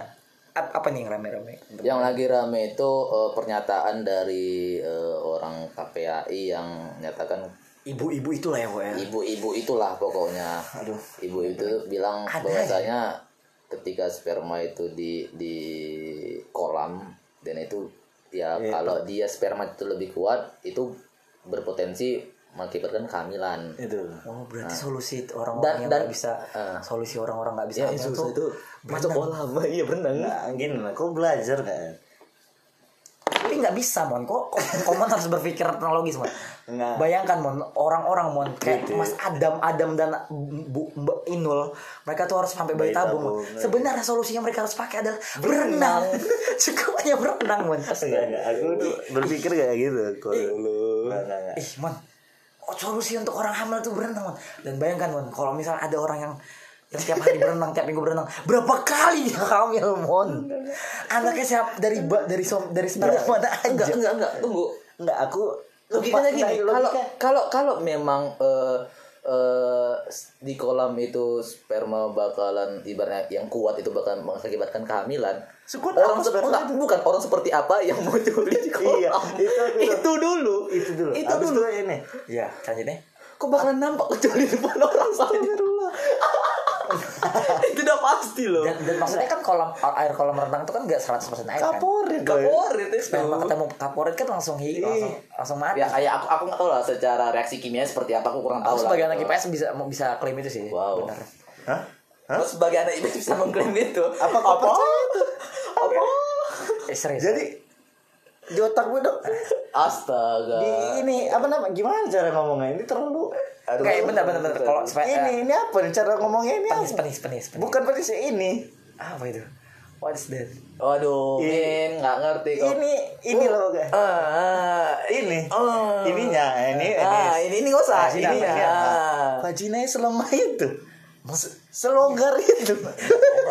ap- apa nih yang rame-rame? yang lagi rame itu eh, pernyataan dari eh, orang KPAI yang menyatakan Ibu-ibu itulah ya, Bo, ya. ibu-ibu itulah pokoknya Aduh. ibu itu bilang Ada bahwasanya ketika sperma itu di di kolam dan itu ya kalau dia sperma itu lebih kuat itu berpotensi mengakibatkan kehamilan Itu. Oh, berarti solusi orang-orang yang dan- nggak bisa eh. solusi orang-orang nggak bisa ya itu itu masuk kolam iya berenang Nah, gini lah, kau belajar kan? Tapi nggak bisa mon. Kok kok kok Mon harus berpikir teknologis mon Nggak. bayangkan mon orang-orang mon kayak Gitu. Mas Adam Adam dan Bu Mbak Inul mereka tuh harus sampai bayi tabung tabung, Mon. sebenarnya solusinya mereka harus pakai adalah berenang. Cukup hanya berenang mon. Enggak, enggak. Aku tuh berpikir kayak gitu. Kalau ih. mon. Solusi untuk orang hamil tuh berenang mon? Dan bayangkan mon kalau misalnya ada orang yang yang tiap hari berenang tiap minggu berenang. Berapa kali dia hamil mon? Anaknya siap dari ba- dari som dari sperma mana? Aja enggak enggak enggak. Tunggu. Enggak, aku logikanya gini kalau kalau kalau memang eh, eh, di kolam itu sperma bakalan ibaratnya yang kuat itu bakalan mengakibatkan kehamilan Sekuat orang apa se- sperma enggak, bukan orang seperti apa yang mau curi di kolam. Iya, itu, itu. itu dulu. Itu dulu. itu Habis dulu. itu ini. ya. Selanjutnya kok bakalan nampak kecuali di depan orang? Saja itu udah pasti loh. Dan, dan maksudnya kan kolam air kolam renang itu kan gak 100% air kan? Kaporit. kaporit itu. Sperma ketemu kaporit kan langsung hi langsung, langsung mati. Ya kayak aku aku nggak tahu lah secara reaksi kimia seperti apa aku kurang tahu aku lah. sebagai anak IPS bisa bisa klaim itu sih Wow. benar. Hah? Lo sebagai anak IPS bisa mengklaim itu. Apa percaya itu? apa? Eh, serius Jadi di otakmu dong. Astaga. Di ini apa nama? Gimana cara ngomongnya? Ini terlalu Aduh. kayak benar benar benar kalau supaya ini ini apa nih cara ngomongnya? Ini penis apa? penis penis penis. Bukan penis ini. Apa itu? What is that? Waduh min nggak ngerti kok. Ini ini loh guys. Ah ini. Oh. ininya ini ah ini. ini ini nggak usah ini ini ya vaginanya selemah itu Se- selonggar itu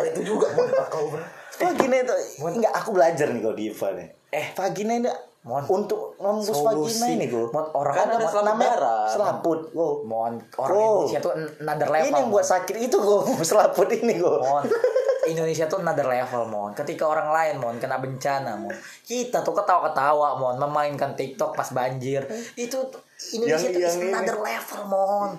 itu juga kau vagina itu enggak aku belajar nih kau di IPA nih Eh. vagina ini Mon. untuk Solusi. vagina ini kok Mon, orang Kan ada selaput darah. selaput wow mon orang Oh. Indonesia tuh another level ini yang buat sakit itu kok selaput ini kok Mon. Indonesia tuh another level mon ketika orang lain mon kena bencana mon kita tuh ketawa-ketawa mon memainkan TikTok pas banjir itu Indonesia Yang- tuh yang ini. another level mon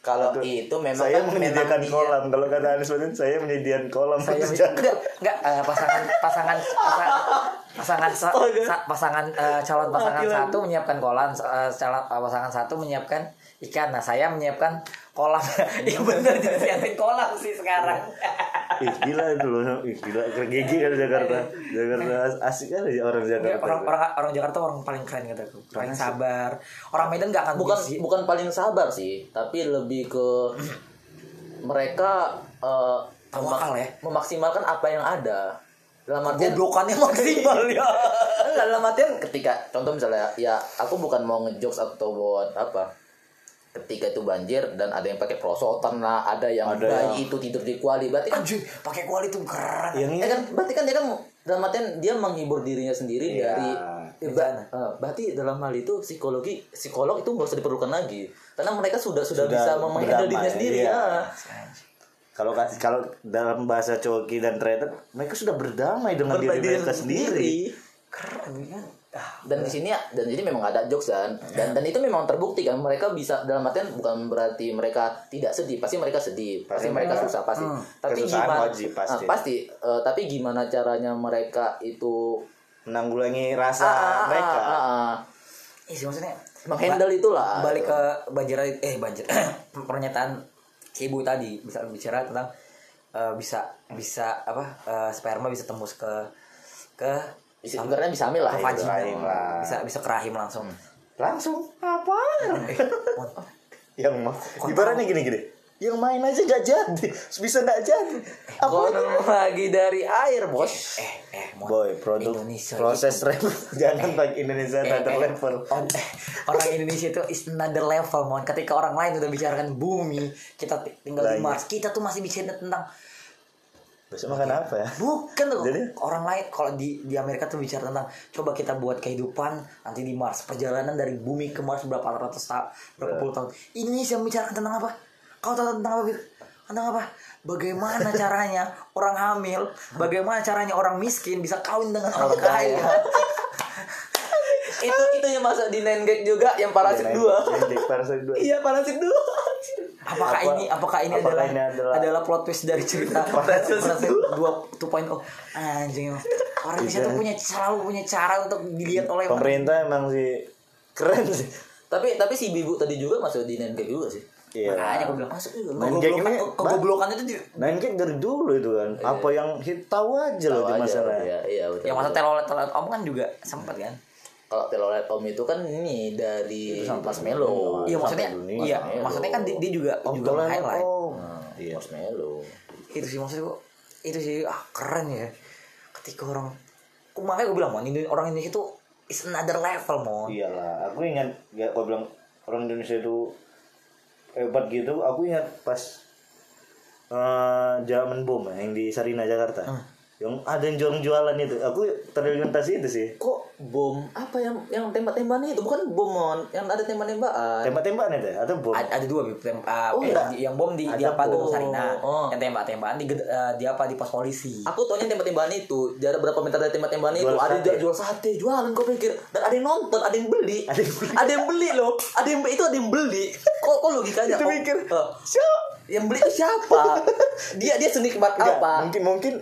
kalau aduh. itu memang saya kan menyediakan memang kolam. Kalau kata Anies Baswedan saya menyediakan kolam saya enggak enggak eh, pasangan pasangan pasangan pasangan sa- sa- pasangan eh, calon pasangan satu menyiapkan kolam eh, calon pasangan satu menyiapkan ikan. Nah saya menyiapkan kolam ya bener disiapin kolam sih sekarang Ih, gila itu loh. Ih, gila gigi kan Jakarta. Jakarta as- asik kan ya orang Ya, Jakarta. orang orang orang Jakarta orang paling keren kataku paling sabar orang Medan gak akan bukan busy. bukan paling sabar sih tapi lebih ke mereka eh, Tawakal ya. memaksimalkan apa yang ada dalam artian goblokannya maksimal ya enggak dalam artian ketika contoh misalnya ya aku bukan mau ngejokes atau buat apa ketika itu banjir dan ada yang pakai prosotan lah ada yang Ada bayi itu tidur di kuali. Berarti kan anjir pakai kuali itu keren. Yang ya kan? berarti kan dia kan dalam artian dia menghibur dirinya sendiri Iya. dari ba- eh, berarti dalam hal itu psikologi psikolog itu nggak usah diperlukan lagi. Karena mereka sudah sudah, Sudah bisa berdamai, dirinya sendiri iya. ya. Kalau kasih kalau dalam bahasa coki dan ternyata mereka sudah berdamai dengan diri Berbagi mereka sendiri. keren kan dan di sini ya dan jadi memang ada jokes kan dan dan itu memang terbukti kan mereka bisa dalam artian bukan berarti mereka tidak sedih pasti mereka sedih pasti Pasti mereka susah pasti Hmm. tapi Kesusahan gimana wajib pasti. Ah, pasti Eh, tapi gimana caranya mereka itu Menanggulangi rasa ah, ah, mereka. ah, ah, ah. Ih, sih maksudnya menghandle itulah balik ke banjir eh banjir pernyataan si ibu tadi bisa bicara tentang eh, bisa bisa apa eh, sperma bisa tembus ke ke bisa ibaratnya bisa hamil lah ke gitu. lah. bisa bisa ke rahim langsung Langsung apa? eh, Mon, yang mau ibaratnya gini-gini. Yang main aja gak jadi, bisa gak jadi. Apa? Konon lagi dari air bos eh eh Mon, Boy, produk Indonesia proses rep jangan pakai Indonesia Eh, another eh, level. on- eh, orang Indonesia itu is another level mon ketika orang lain udah bicarakan bumi kita ti- tinggal di Lah, iya. Mars kita tuh masih bicara tentang besok makan apa ya Bukan loh. Jadi? Orang lain kalau di di Amerika tuh bicara tentang coba kita buat kehidupan nanti di Mars, perjalanan dari bumi ke Mars berapa ratus tahun, berapa puluh tahun. Indonesia membicarakan tentang apa? Kau tahu tentang apa? Tentang apa? Bagaimana caranya orang hamil, bagaimana caranya orang miskin bisa kawin dengan orang kaya. itu itu yang masuk di Nine Gag juga yang parasit Iya, dua Jack Parasit dua iya parasit dua Apakah Apa- ini apakah ini apakah adalah, ini adalah- adalah plot twist dari cerita? Parasit Parasit 2 2.0 anjing orang Indonesia tuh punya selalu punya cara untuk dilihat oleh pemerintah emang sih keren sih. Tapi tapi si bibu tadi juga masuk di Gag juga sih. Iya. Makanya gue bilang masuk Gag kegoblokan, ini- kegoblokan itu kan dari dulu itu kan. Apa yang kita tahu aja loh di masalah iya iya betul yang masa telolet telolet om kan juga sempat kan kalau telolet om itu kan ini dari marshmallow iya maksudnya iya maksudnya kan dia, dia juga Om juga highlight oh. Nah, Iya. marshmallow itu sih maksud gue itu sih ah keren ya. Ketika orang Aku- makanya gue bilang mon orang Indonesia itu is another level mon. Iyalah aku ingat ya kau bilang orang Indonesia itu hebat gitu. Aku ingat pas eh zaman bom ya, yang di Sarina Jakarta yang ada yang jualan-jualan itu. Aku terorientasi itu sih. Kok bom? Apa yang yang tembak-tembakan itu? Bukan bom Mon. yang ada tembak-tembakan. Tembak-tembakan itu ya? atau bom? Ada, ada dua. Tem- ah, Oh, eh, di- yang bom di, di apa bom. tuh Sarina Oh. yang tembak-tembakan di, ged- eh, di apa? Di pos polisi. Aku taunya tembak-tembakan itu. Jarak berapa meter dari tembak-tembakan itu? Jual ada sate. jual, jual sate. Jualan kau pikir. Dan ada yang nonton ada yang beli. Ada yang beli. ada yang beli loh. Ada yang itu ada yang beli. Kok kok logikanya? Itu oh, mikir, eh, siapa yang beli itu siapa? Dia dia senikmat apa? mungkin mungkin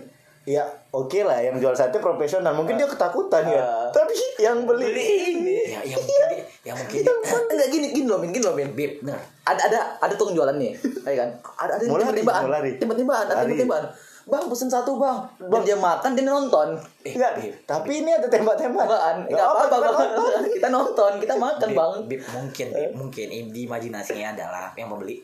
ya oke lah yang jual sate profesional. Mungkin dia ketakutan ya. Ah. tapi yang beli, ini. Ya yang mungkin dia- yang mungkin dia- enggak gini gini loh min gini loh min. Bib bener ada ada ada tukang jualan nih ya kan? Ada ada tembak-tembakan lari. tembak-tembakan ada tembak-tembakan bang pesen satu bang. Dan dia makan dia nonton. Eh, Enggak, Bib. tapi ini ada tembak-tembak. Tembakan, Nggak enggak apa-apa kita bang. nonton. Kita nonton, kita makan Bib, bang. Bib, mungkin Bib, mungkin im- di imajinasinya adalah yang pembeli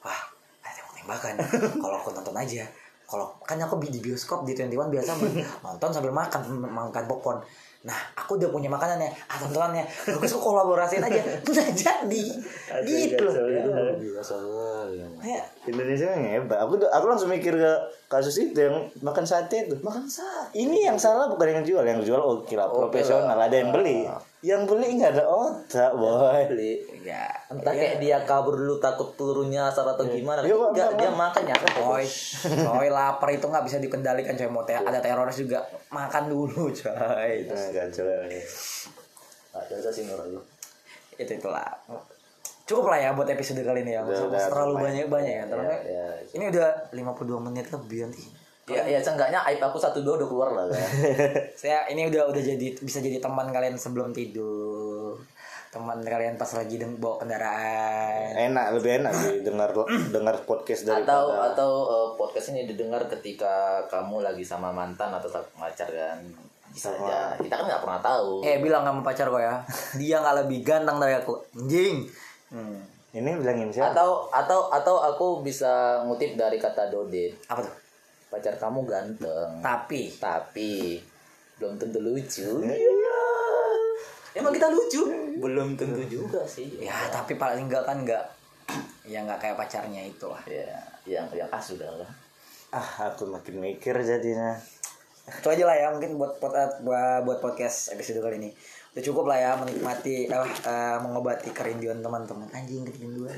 wah ada tembak-tembakan. Kalau aku nonton aja kalau kan aku di bioskop di 21 biasa nonton sambil makan makan popcorn. Nah aku udah punya makanannya ah tontonannya bagus kok kolaborasiin aja. Udah jadi. Gitu. loh Ya, Indonesia yang hebat. Aku aku langsung mikir ke kasus itu yang makan sate itu. Makan sate. Ini yang salah bukan yang jual, yang jual oke lah profesional. ada yang beli. Yang beli nggak ada otak, boy. Beli. ya Entah kayak dia kabur dulu takut turunnya asar atau gimana. Iya, Pak, Enggak, Pak, dia makan ya. coy coy lapar itu nggak bisa dikendalikan coy mau te- ada teroris juga makan dulu coy Nah, kacau. Ada sih menurut itu itulah cukup lah ya buat episode kali ini ya Udah, udah, terlalu lumayan. banyak banyak ya terlalu Ya, ya. ini udah 52 menit lebih nanti Ya, ya seenggaknya aib aku satu dua udah keluar lah kan. saya ini udah udah jadi bisa jadi teman kalian sebelum tidur. Teman kalian pas lagi deng- bawa kendaraan. Enak, lebih enak sih dengar dengar podcast atau daripada atau eh, podcast ini didengar ketika kamu lagi sama mantan atau pacar kan. Bisa Sama- aja. Kita kan nggak pernah tahu. Eh bilang sama pacar kok ya. Dia nggak lebih ganteng dari aku. Anjing. Hmm. ini bilangin siapa? atau atau atau aku bisa ngutip dari kata Dodin apa tuh pacar kamu ganteng. Tapi. Tapi belum tentu lucu. Iya. emang kita lucu? Belum tentu juga sih. Ya tapi paling enggak kan enggak ya nggak kayak pacarnya itu lah ya yang yang ah sudah lah. Ah, aku makin mikir jadinya. itu aja lah ya mungkin buat buat buat, buat podcast episode kali ini. Udah cukup lah ya menikmati eh, eh, mengobati kerinduan teman-teman. Anjing kerinduan.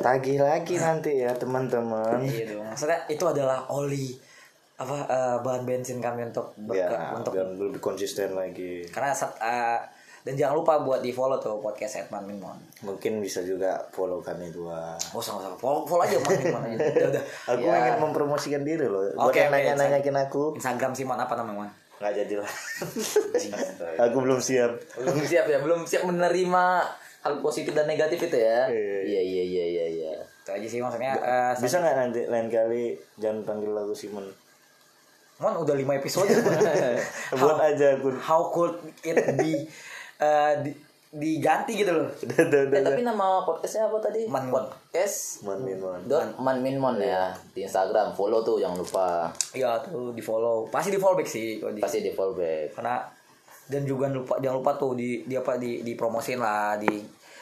Tagih lagi nanti ya teman-teman. iya dong maksudnya itu adalah oli apa eh, bahan bensin kami untuk berke, Ya, untuk lebih konsisten lagi. karena saat, eh, dan jangan lupa buat di follow tuh podcast Edman Minmon Mungkin bisa juga follow kami dua. oh sama sama follow, follow aja Man Minmon aja udah, udah. Aku Ya. ingin mempromosikan diri loh. Buat Oke, yang oke, nanya-nanyakin aku, Instagram Simon apa namanya Man nggak jadi lah. aku belum siap. belum siap ya belum siap menerima hal positif dan negatif itu ya Iya. iya iya iya iya iya itu aja sih maksudnya eh, Bisa nggak nanti lain kali jangan panggil aku Simon. Mon udah 5 episode Buat aja aku. how could it be eh, di- diganti gitu loh Udah, udah, udah. eh tapi nama podcastnya apa tadi Man- podcast Mon, Min, Mon. dot man min mon ya di Instagram follow tuh jangan lupa ya tuh di follow pasti di follow back sih kalau di pasti di follow back karena dan juga lupa jangan lupa tuh di di apa di dipromosin lah di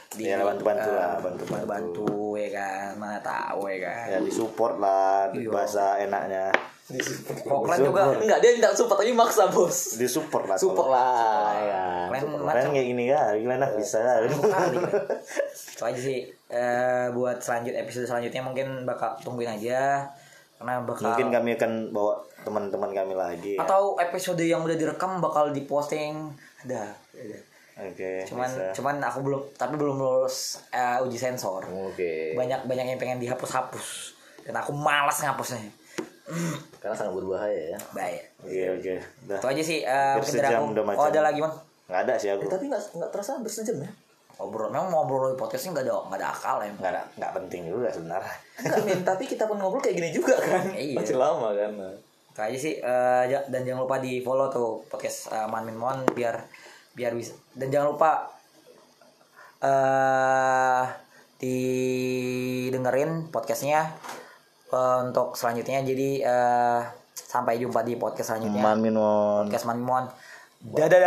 di Ya, bantu-bantu eh, lah, bantu-bantu. bantu ya kan mana tahu ya kan Ya disupport lah Iya. bahasa enaknya. Kok kalian juga Enggak, dia minta support tapi maksa, Bos. di support lah Support lah, ya. kalian macam kayak gini ya gimana bisa kali. Itu aja sih eh, buat selanjut episode selanjutnya mungkin bakal tungguin aja karena bakal mungkin kami akan bawa teman-teman kami lagi ya. atau episode yang udah direkam bakal diposting ada ada. oke cuman bisa. cuman aku belum tapi belum lulus eh, uji sensor Oke. banyak banyak yang pengen dihapus-hapus dan aku malas ngapusnya Karena sangat berbahaya ya. baik oke oke udah itu aja sih eh, Hampir mungkin dari aku oh ada lagi man nggak ada sih aku Eh, tapi nggak nggak terasa hampir sejam ya. ngobrol memang ngobrol di podcast ini nggak ada nggak ada akal ya nggak ada nggak penting juga sebenarnya Min, tapi kita pun ngobrol kayak gini juga kan. Iya. Masih lama kan. aja sih eh, ja- dan jangan lupa di follow tuh podcast eh, Man Min Mon biar biar bisa dan jangan lupa eh didengerin podcastnya eh, untuk selanjutnya jadi eh, sampai jumpa di podcast selanjutnya. Man Minwon podcast Man Min Mon dadah